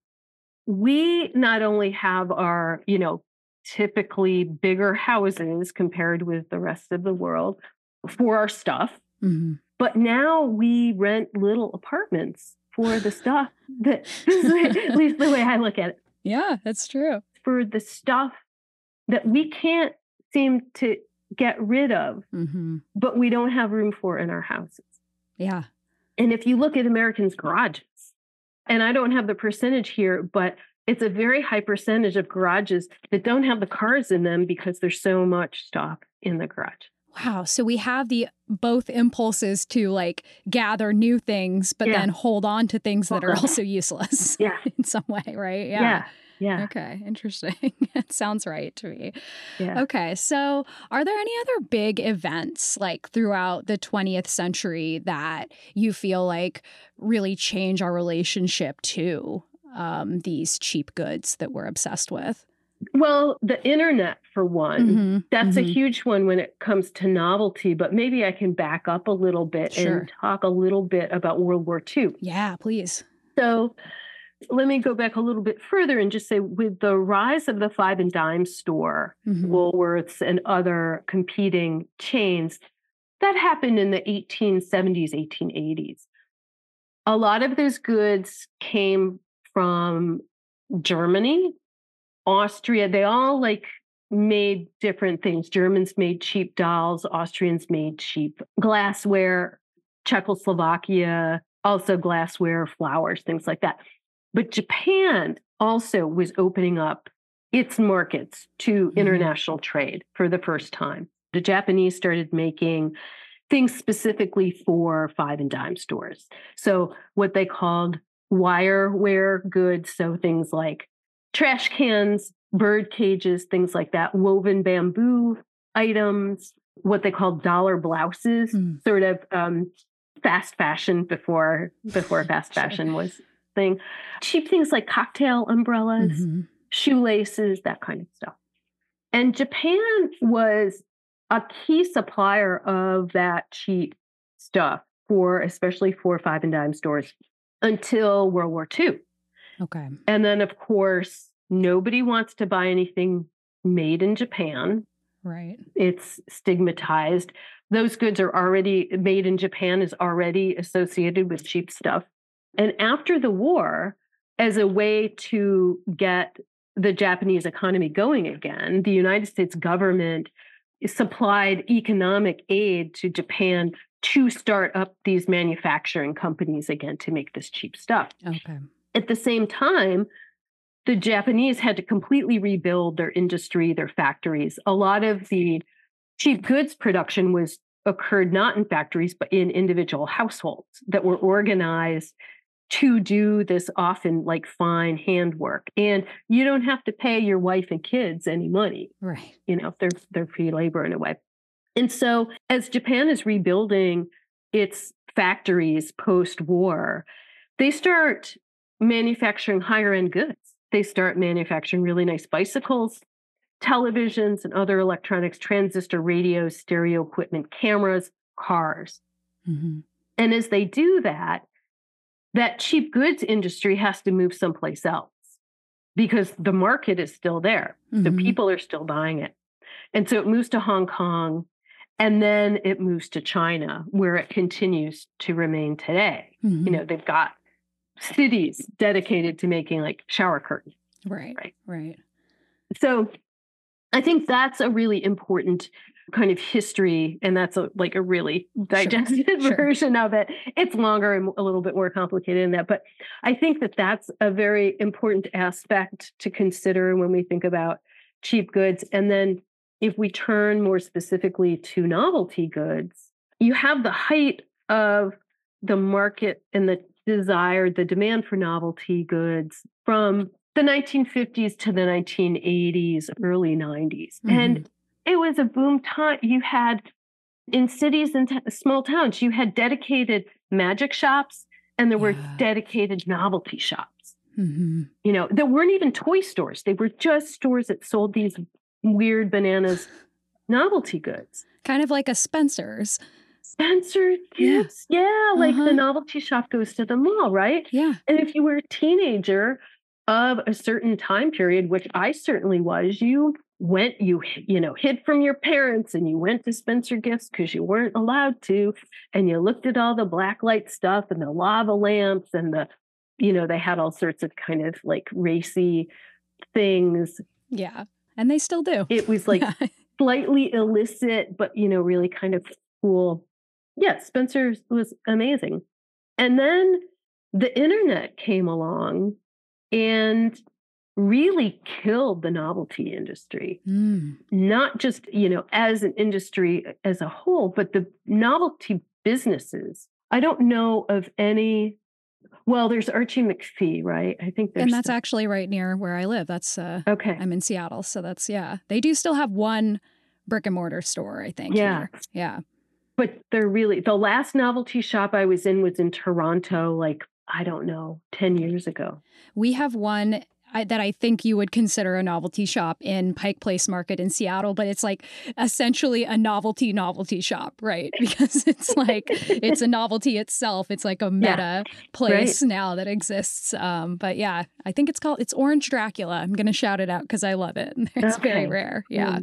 we not only have our, you know, typically bigger houses compared with the rest of the world for our stuff, hmm but now we rent little apartments for the stuff that at least the way I look at it. Yeah, that's true. For the stuff that we can't seem to get rid of, hmm but we don't have room for in our houses. Yeah. And if you look at Americans' garages, and I don't have the percentage here, but it's a very high percentage of garages that don't have the cars in them because there's so much stuff in the garage. Wow. So we have the both impulses to like gather new things, but Yeah. then hold on to things that are also useless Yeah. in some way, right? Yeah. Yeah. Okay, interesting. it sounds right to me. Yeah. Okay, so are there any other big events like throughout the 20th century that you feel like really change our relationship to um, these cheap goods that we're obsessed with? Well, the internet, for one, Mhm, that's a mhm. huge one when it comes to novelty, but maybe I can back up a little bit Sure. and talk a little bit about World War II. Yeah, please. So let me go back a little bit further and just say with the rise of the five and dime store, Mhm. Woolworths and other competing chains, that happened in the 1870s, 1880s. A lot of those goods came from Germany, Austria. They all like made different things. Germans made cheap dolls, Austrians made cheap glassware, Czechoslovakia, also glassware, flowers, things like that. But Japan also was opening up its markets to Mhm. international trade for the first time. The Japanese started making things specifically for five and dime stores. So, what they called wireware goods, so things like trash cans, bird cages, things like that, woven bamboo items, what they called dollar blouses, Mm. sort of um, fast fashion before before fast Sure. fashion was thing. Cheap things like cocktail umbrellas, Mhm. shoelaces, that kind of stuff. And Japan was a key supplier of that cheap stuff for especially for five and dime stores until World War II. Okay. And then of course, nobody wants to buy anything made in Japan. Right. It's stigmatized. Those goods are already made in Japan is already associated with cheap stuff. And after the war, as a way to get the Japanese economy going again, the United States government supplied economic aid to Japan to start up these manufacturing companies again to make this cheap stuff. Okay. At the same time, the Japanese had to completely rebuild their industry, their factories. A lot of the cheap goods production was occurred not in factories, but in individual households that were organized to do this often like fine handwork. And you don't have to pay your wife and kids any money Right. you know they're they're free labor in a way and so as japan is rebuilding its factories post-war they start manufacturing higher end goods they start manufacturing really nice bicycles televisions and other electronics transistor radios stereo equipment cameras cars Mhm. and as they do that, that cheap goods industry has to move someplace else because the market is still there. So Mhm. people are still buying it. And so it moves to Hong Kong and then it moves to China where it continues to remain today. Mhm. You know, they've got cities dedicated to making like shower curtains. Right. right. Right. So I think that's a really important kind of history, and that's a, like a really digested sure. version of it. It's longer and a little bit more complicated than that, but I think that that's a very important aspect to consider when we think about cheap goods. And then if we turn more specifically to novelty goods, you have the height of the market and the desire, the demand for novelty goods from the 1950s to the 1980s, early 90s. And it was a boom time. You had in cities and t- small towns, you had dedicated magic shops and there were Yeah. dedicated novelty shops. Mhm. You know, there weren't even toy stores. They were just stores that sold these weird bananas novelty goods. Kind of like a Spencer's. Spencer Gifts. Yeah, like Uh-huh. the novelty shop goes to the mall, right? Yeah. And if you were a teenager of a certain time period, which I certainly was, you went, you you know, hid from your parents and you went to Spencer Gifts because you weren't allowed to, and you looked at all the black light stuff and the lava lamps and the, you know, they had all sorts of kind of like racy things. Yeah. And they still do. It was like slightly illicit, but you know, really kind of cool. Yeah, Spencer was amazing. And then the internet came along and really killed the novelty industry. Mm. Not just, you know, as an industry as a whole, but the novelty businesses. I don't know of any well, there's Archie McPhee, right? I think there's And that's actually right near where I live. That's uh okay. I'm in Seattle, so that's yeah. They do still have one brick and mortar store, I think. Yeah. here. Yeah. But they're really the last novelty shop I was in was in Toronto, like I don't know, 10 years ago. We have one I, that I think you would consider a novelty shop in Pike Place Market in Seattle, but it's like essentially a novelty novelty shop, right? Because it's like it's a novelty itself. It's like a meta place now that exists. Um, but yeah, I think it's called it's Orange Dracula. I'm gonna shout it out because I love it. It's very rare. Yeah.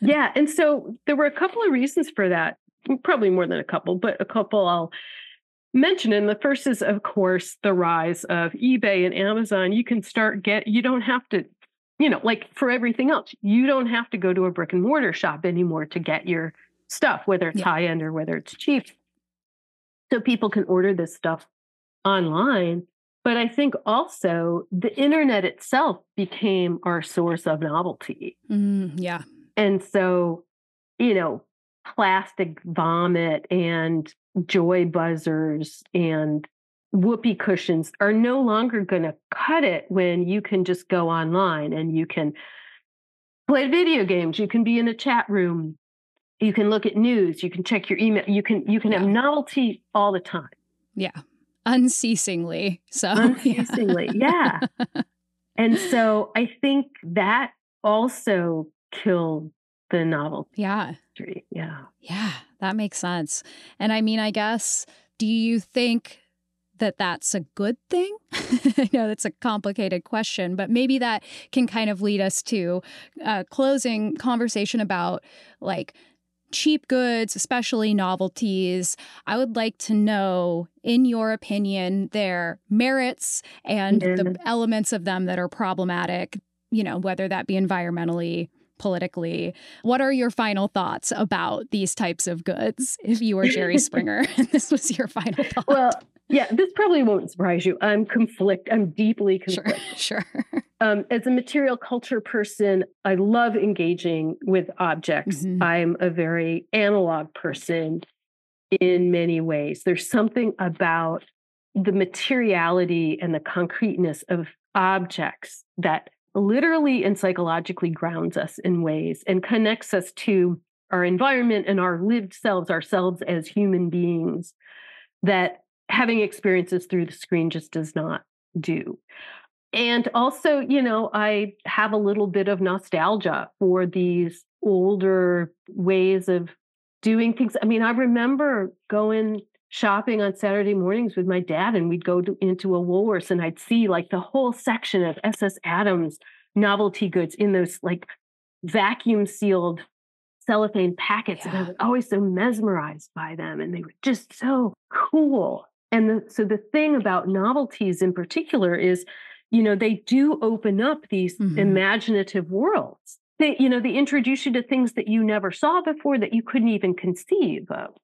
Yeah. And so there were a couple of reasons for that. Probably more than a couple, but a couple I'll mention. And the first is, of course, the rise of eBay and Amazon. You can start get, you don't have to, you know, like for everything else, you don't have to go to a brick and mortar shop anymore to get your stuff, whether it's Yeah. high end or whether it's cheap. So people can order this stuff online. But I think also the internet itself became our source of novelty. Mm, yeah. And so, you know, plastic vomit and joy buzzers and whoopee cushions are no longer going to cut it when you can just go online and you can play video games, you can be in a chat room, you can look at news, you can check your email, you can you can have novelty all the time. Yeah. Unceasingly. So yeah. unceasingly. Yeah. and so I think that also killed the novelty. Yeah. Yeah. Yeah, that makes sense. And I mean, I guess, do you think that that's a good thing? I know that's a complicated question, but maybe that can kind of lead us to a closing conversation about like cheap goods, especially novelties. I would like to know, in your opinion, their merits and Yeah. the mm-hmm. elements of them that are problematic, you know, whether that be environmentally, politically. What are your final thoughts about these types of goods if you were Jerry Springer and this was your final thought? Well, yeah, this probably won't surprise you. I'm conflict. I'm deeply sure, conflicted. sure. Um, as a material culture person, I love engaging with objects. Mhm. I'm a very analog person in many ways. There's something about the materiality and the concreteness of objects that literally and psychologically grounds us in ways and connects us to our environment and our lived selves, ourselves as human beings, that having experiences through the screen just does not do. And also, you know, I have a little bit of nostalgia for these older ways of doing things. I mean, I remember going shopping on Saturday mornings with my dad, and we'd go to, into a Woolworths and I'd see like the whole section of SS Adams novelty goods in those like vacuum sealed cellophane packets. And I was always so mesmerized by them, and they were just so cool. And the, so the thing about novelties in particular is, you know, they do open up these Mhm. imaginative worlds. They, you know, they introduce you to things that you never saw before that you couldn't even conceive of.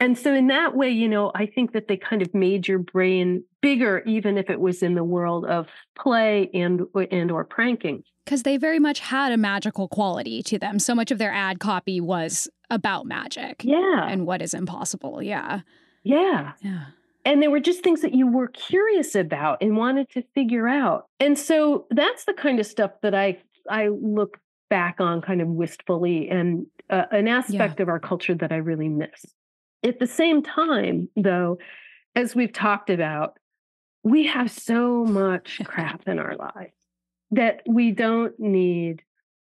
And so in that way, you know, I think that they kind of made your brain bigger, even if it was in the world of play and and or pranking. Because they very much had a magical quality to them. So much of their ad copy was about magic Yeah. and what is impossible. Yeah. yeah. Yeah. and they were just things that you were curious about and wanted to figure out and so that's the kind of stuff that i i look back on kind of wistfully and uh, an aspect of our culture that i really miss at the same time though as we've talked about we have so much crap in our lives that we don't need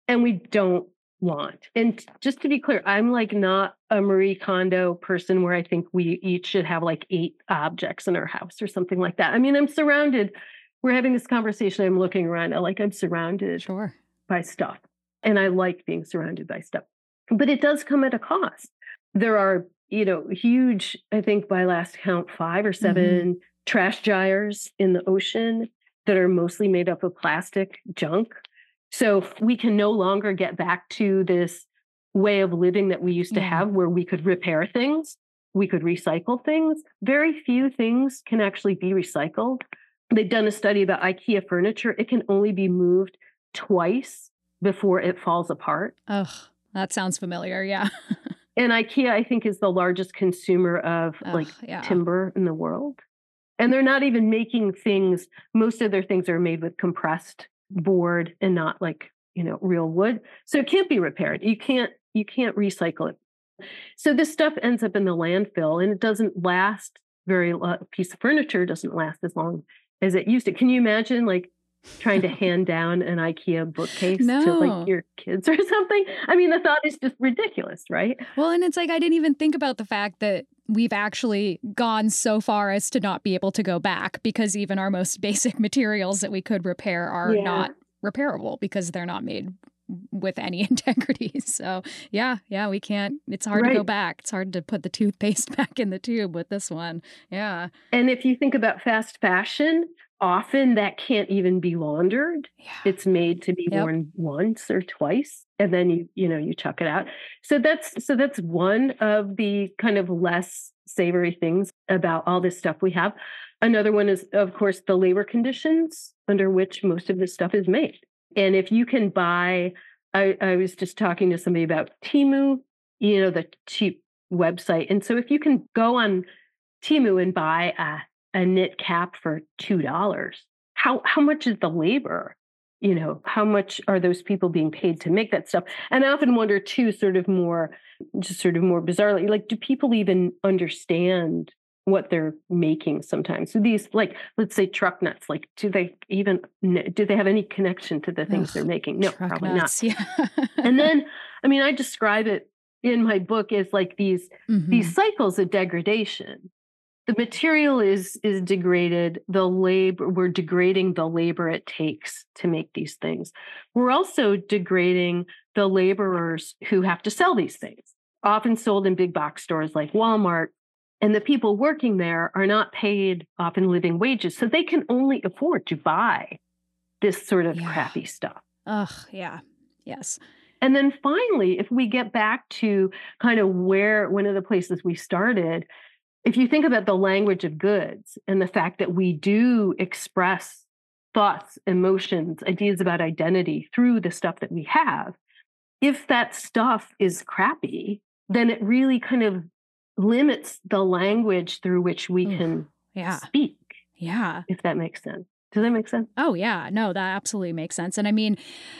and we don't want. And just to be clear, I'm like not a Marie Kondo person where I think we each should have like eight objects in our house or something like that. I mean, I'm surrounded, we're having this conversation, I'm looking around, I like I'm surrounded Sure. by stuff. And I like being surrounded by stuff. But it does come at a cost. There are, you know, huge, I think by last count, five or mm-hmm. 7 trash gyres in the ocean that are mostly made up of plastic junk. So we can no longer get back to this way of living that we used to have where we could repair things, we could recycle things. Very few things can actually be recycled. they've done a study about IKEA furniture. It can only be moved twice before it falls apart. Ugh, that sounds familiar. Yeah. and IKEA, I think, is the largest consumer of like yeah. timber in the world. And they're not even making things, most of their things are made with compressed board and not like, you know, real wood. So it can't be repaired. You can't, you can't recycle it. So this stuff ends up in the landfill and it doesn't last very long. a piece of furniture doesn't last as long as it used to. Can you imagine like trying to hand down an IKEA bookcase no. to like your kids or something? I mean, the thought is just ridiculous, right? Well, and it's like I didn't even think about the fact that we've actually gone so far as to not be able to go back because even our most basic materials that we could repair are yeah. not repairable because they're not made with any integrity. So, yeah, yeah, we can't. It's hard right. to go back. It's hard to put the toothpaste back in the tube with this one. Yeah. And if you think about fast fashion, often that can't even be laundered. Yeah. It's made to be yep. worn once or twice and then you you know you chuck it out. So that's so that's one of the kind of less savory things about all this stuff we have. Another one is of course the labor conditions under which most of this stuff is made. And if you can buy I, I was just talking to somebody about Temu, you know, the cheap website. And so if you can go on Temu and buy a a knit cap for two dollars. How how much is the labor? You know, how much are those people being paid to make that stuff? And I often wonder too, sort of more, just sort of more bizarrely, like, do people even understand what they're making sometimes? So these, like, let's say truck nuts, like, do they even do they have any connection to the things Ugh, they're making? No, probably nuts, not. Yeah. and then, I mean, I describe it in my book as like these mm-hmm. these cycles of degradation the material is is degraded the labor we're degrading the labor it takes to make these things. We're also degrading the laborers who have to sell these things often sold in big box stores like walmart and the people working there are not paid often living wages so they can only afford to buy this sort of yeah. crappy stuff. Ugh yeah. Yes. And then finally if we get back to kind of where one of the places we started if you think about the language of goods and the fact that we do express thoughts, emotions, ideas about identity through the stuff that we have, if that stuff is crappy, then it really kind of limits the language through which we can yeah. speak. Yeah. If that makes sense. Does that make sense? Oh, yeah. No, that absolutely makes sense. And I mean,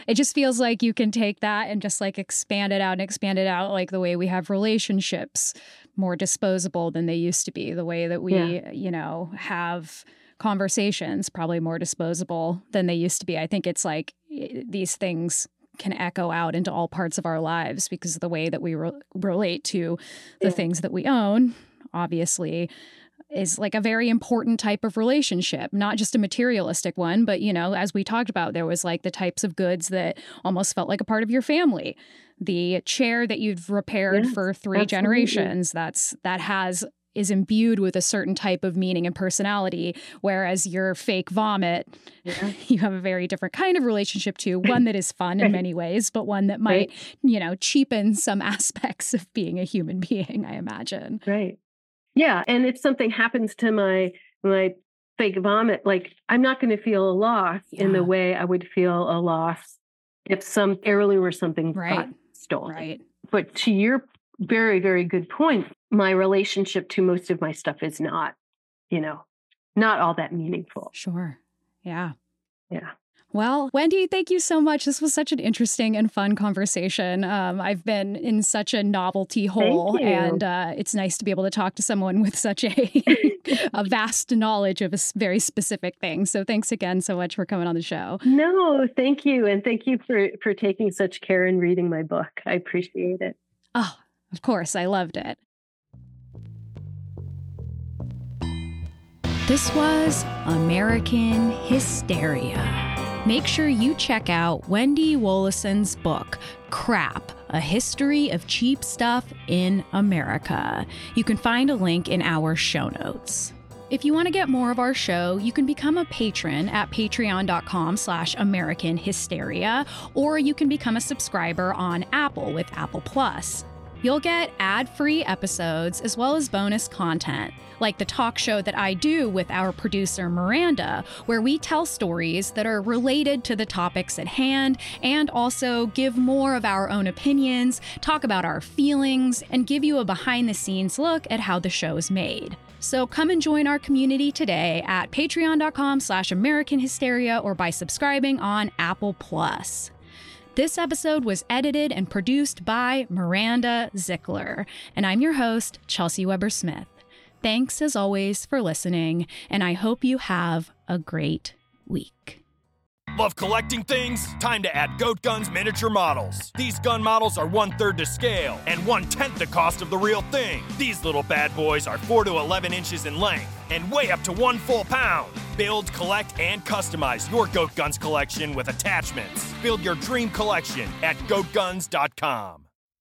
it just feels like you can take that and just like expand it out and expand it out like the way we have relationships more disposable than they used to be, the way that we, yeah. you know, have conversations probably more disposable than they used to be. I think it's like eh, these things can echo out into all parts of our lives because of the way that we re- relate to the yeah. things that we own, obviously is like a very important type of relationship, not just a materialistic one, but you know, as we talked about, there was like the types of goods that almost felt like a part of your family. The chair that you've repaired yes, for three absolutely. generations, that's that has is imbued with a certain type of meaning and personality whereas your fake vomit yeah. you have a very different kind of relationship to one that is fun in many ways but one that might right. you know cheapen some aspects of being a human being i imagine right yeah. And if something happens to my my fake vomit, like I'm not going to feel a loss yeah. in the way I would feel a loss if some heirloom or something right. got stolen. Right. But to your very, very good point, my relationship to most of my stuff is not, you know, not all that meaningful. Sure. Yeah. Yeah. Well, Wendy, thank you so much. This was such an interesting and fun conversation. Um, I've been in such a novelty hole, and uh, it's nice to be able to talk to someone with such a, a vast knowledge of a very specific thing. So, thanks again so much for coming on the show. No, thank you, and thank you for for taking such care in reading my book. I appreciate it. Oh, of course, I loved it. This was American Hysteria make sure you check out Wendy Woloson's book, Crap A History of Cheap Stuff in America. You can find a link in our show notes. If you want to get more of our show, you can become a patron at patreon.com slash American Hysteria, or you can become a subscriber on Apple with Apple Plus. You'll get ad free episodes as well as bonus content, like the talk show that I do with our producer Miranda, where we tell stories that are related to the topics at hand and also give more of our own opinions, talk about our feelings, and give you a behind the scenes look at how the show is made. So come and join our community today at patreon.com slash American Hysteria or by subscribing on Apple Plus. This episode was edited and produced by Miranda Zickler, and I'm your host, Chelsey Weber-Smith. Thanks as always for listening, and I hope you have a great week. Love collecting things? Time to add Goat Guns miniature models. These gun models are one third to scale and one tenth the cost of the real thing. These little bad boys are 4 to 11 inches in length and weigh up to one full pound. Build, collect, and customize your Goat Guns collection with attachments. Build your dream collection at goatguns.com.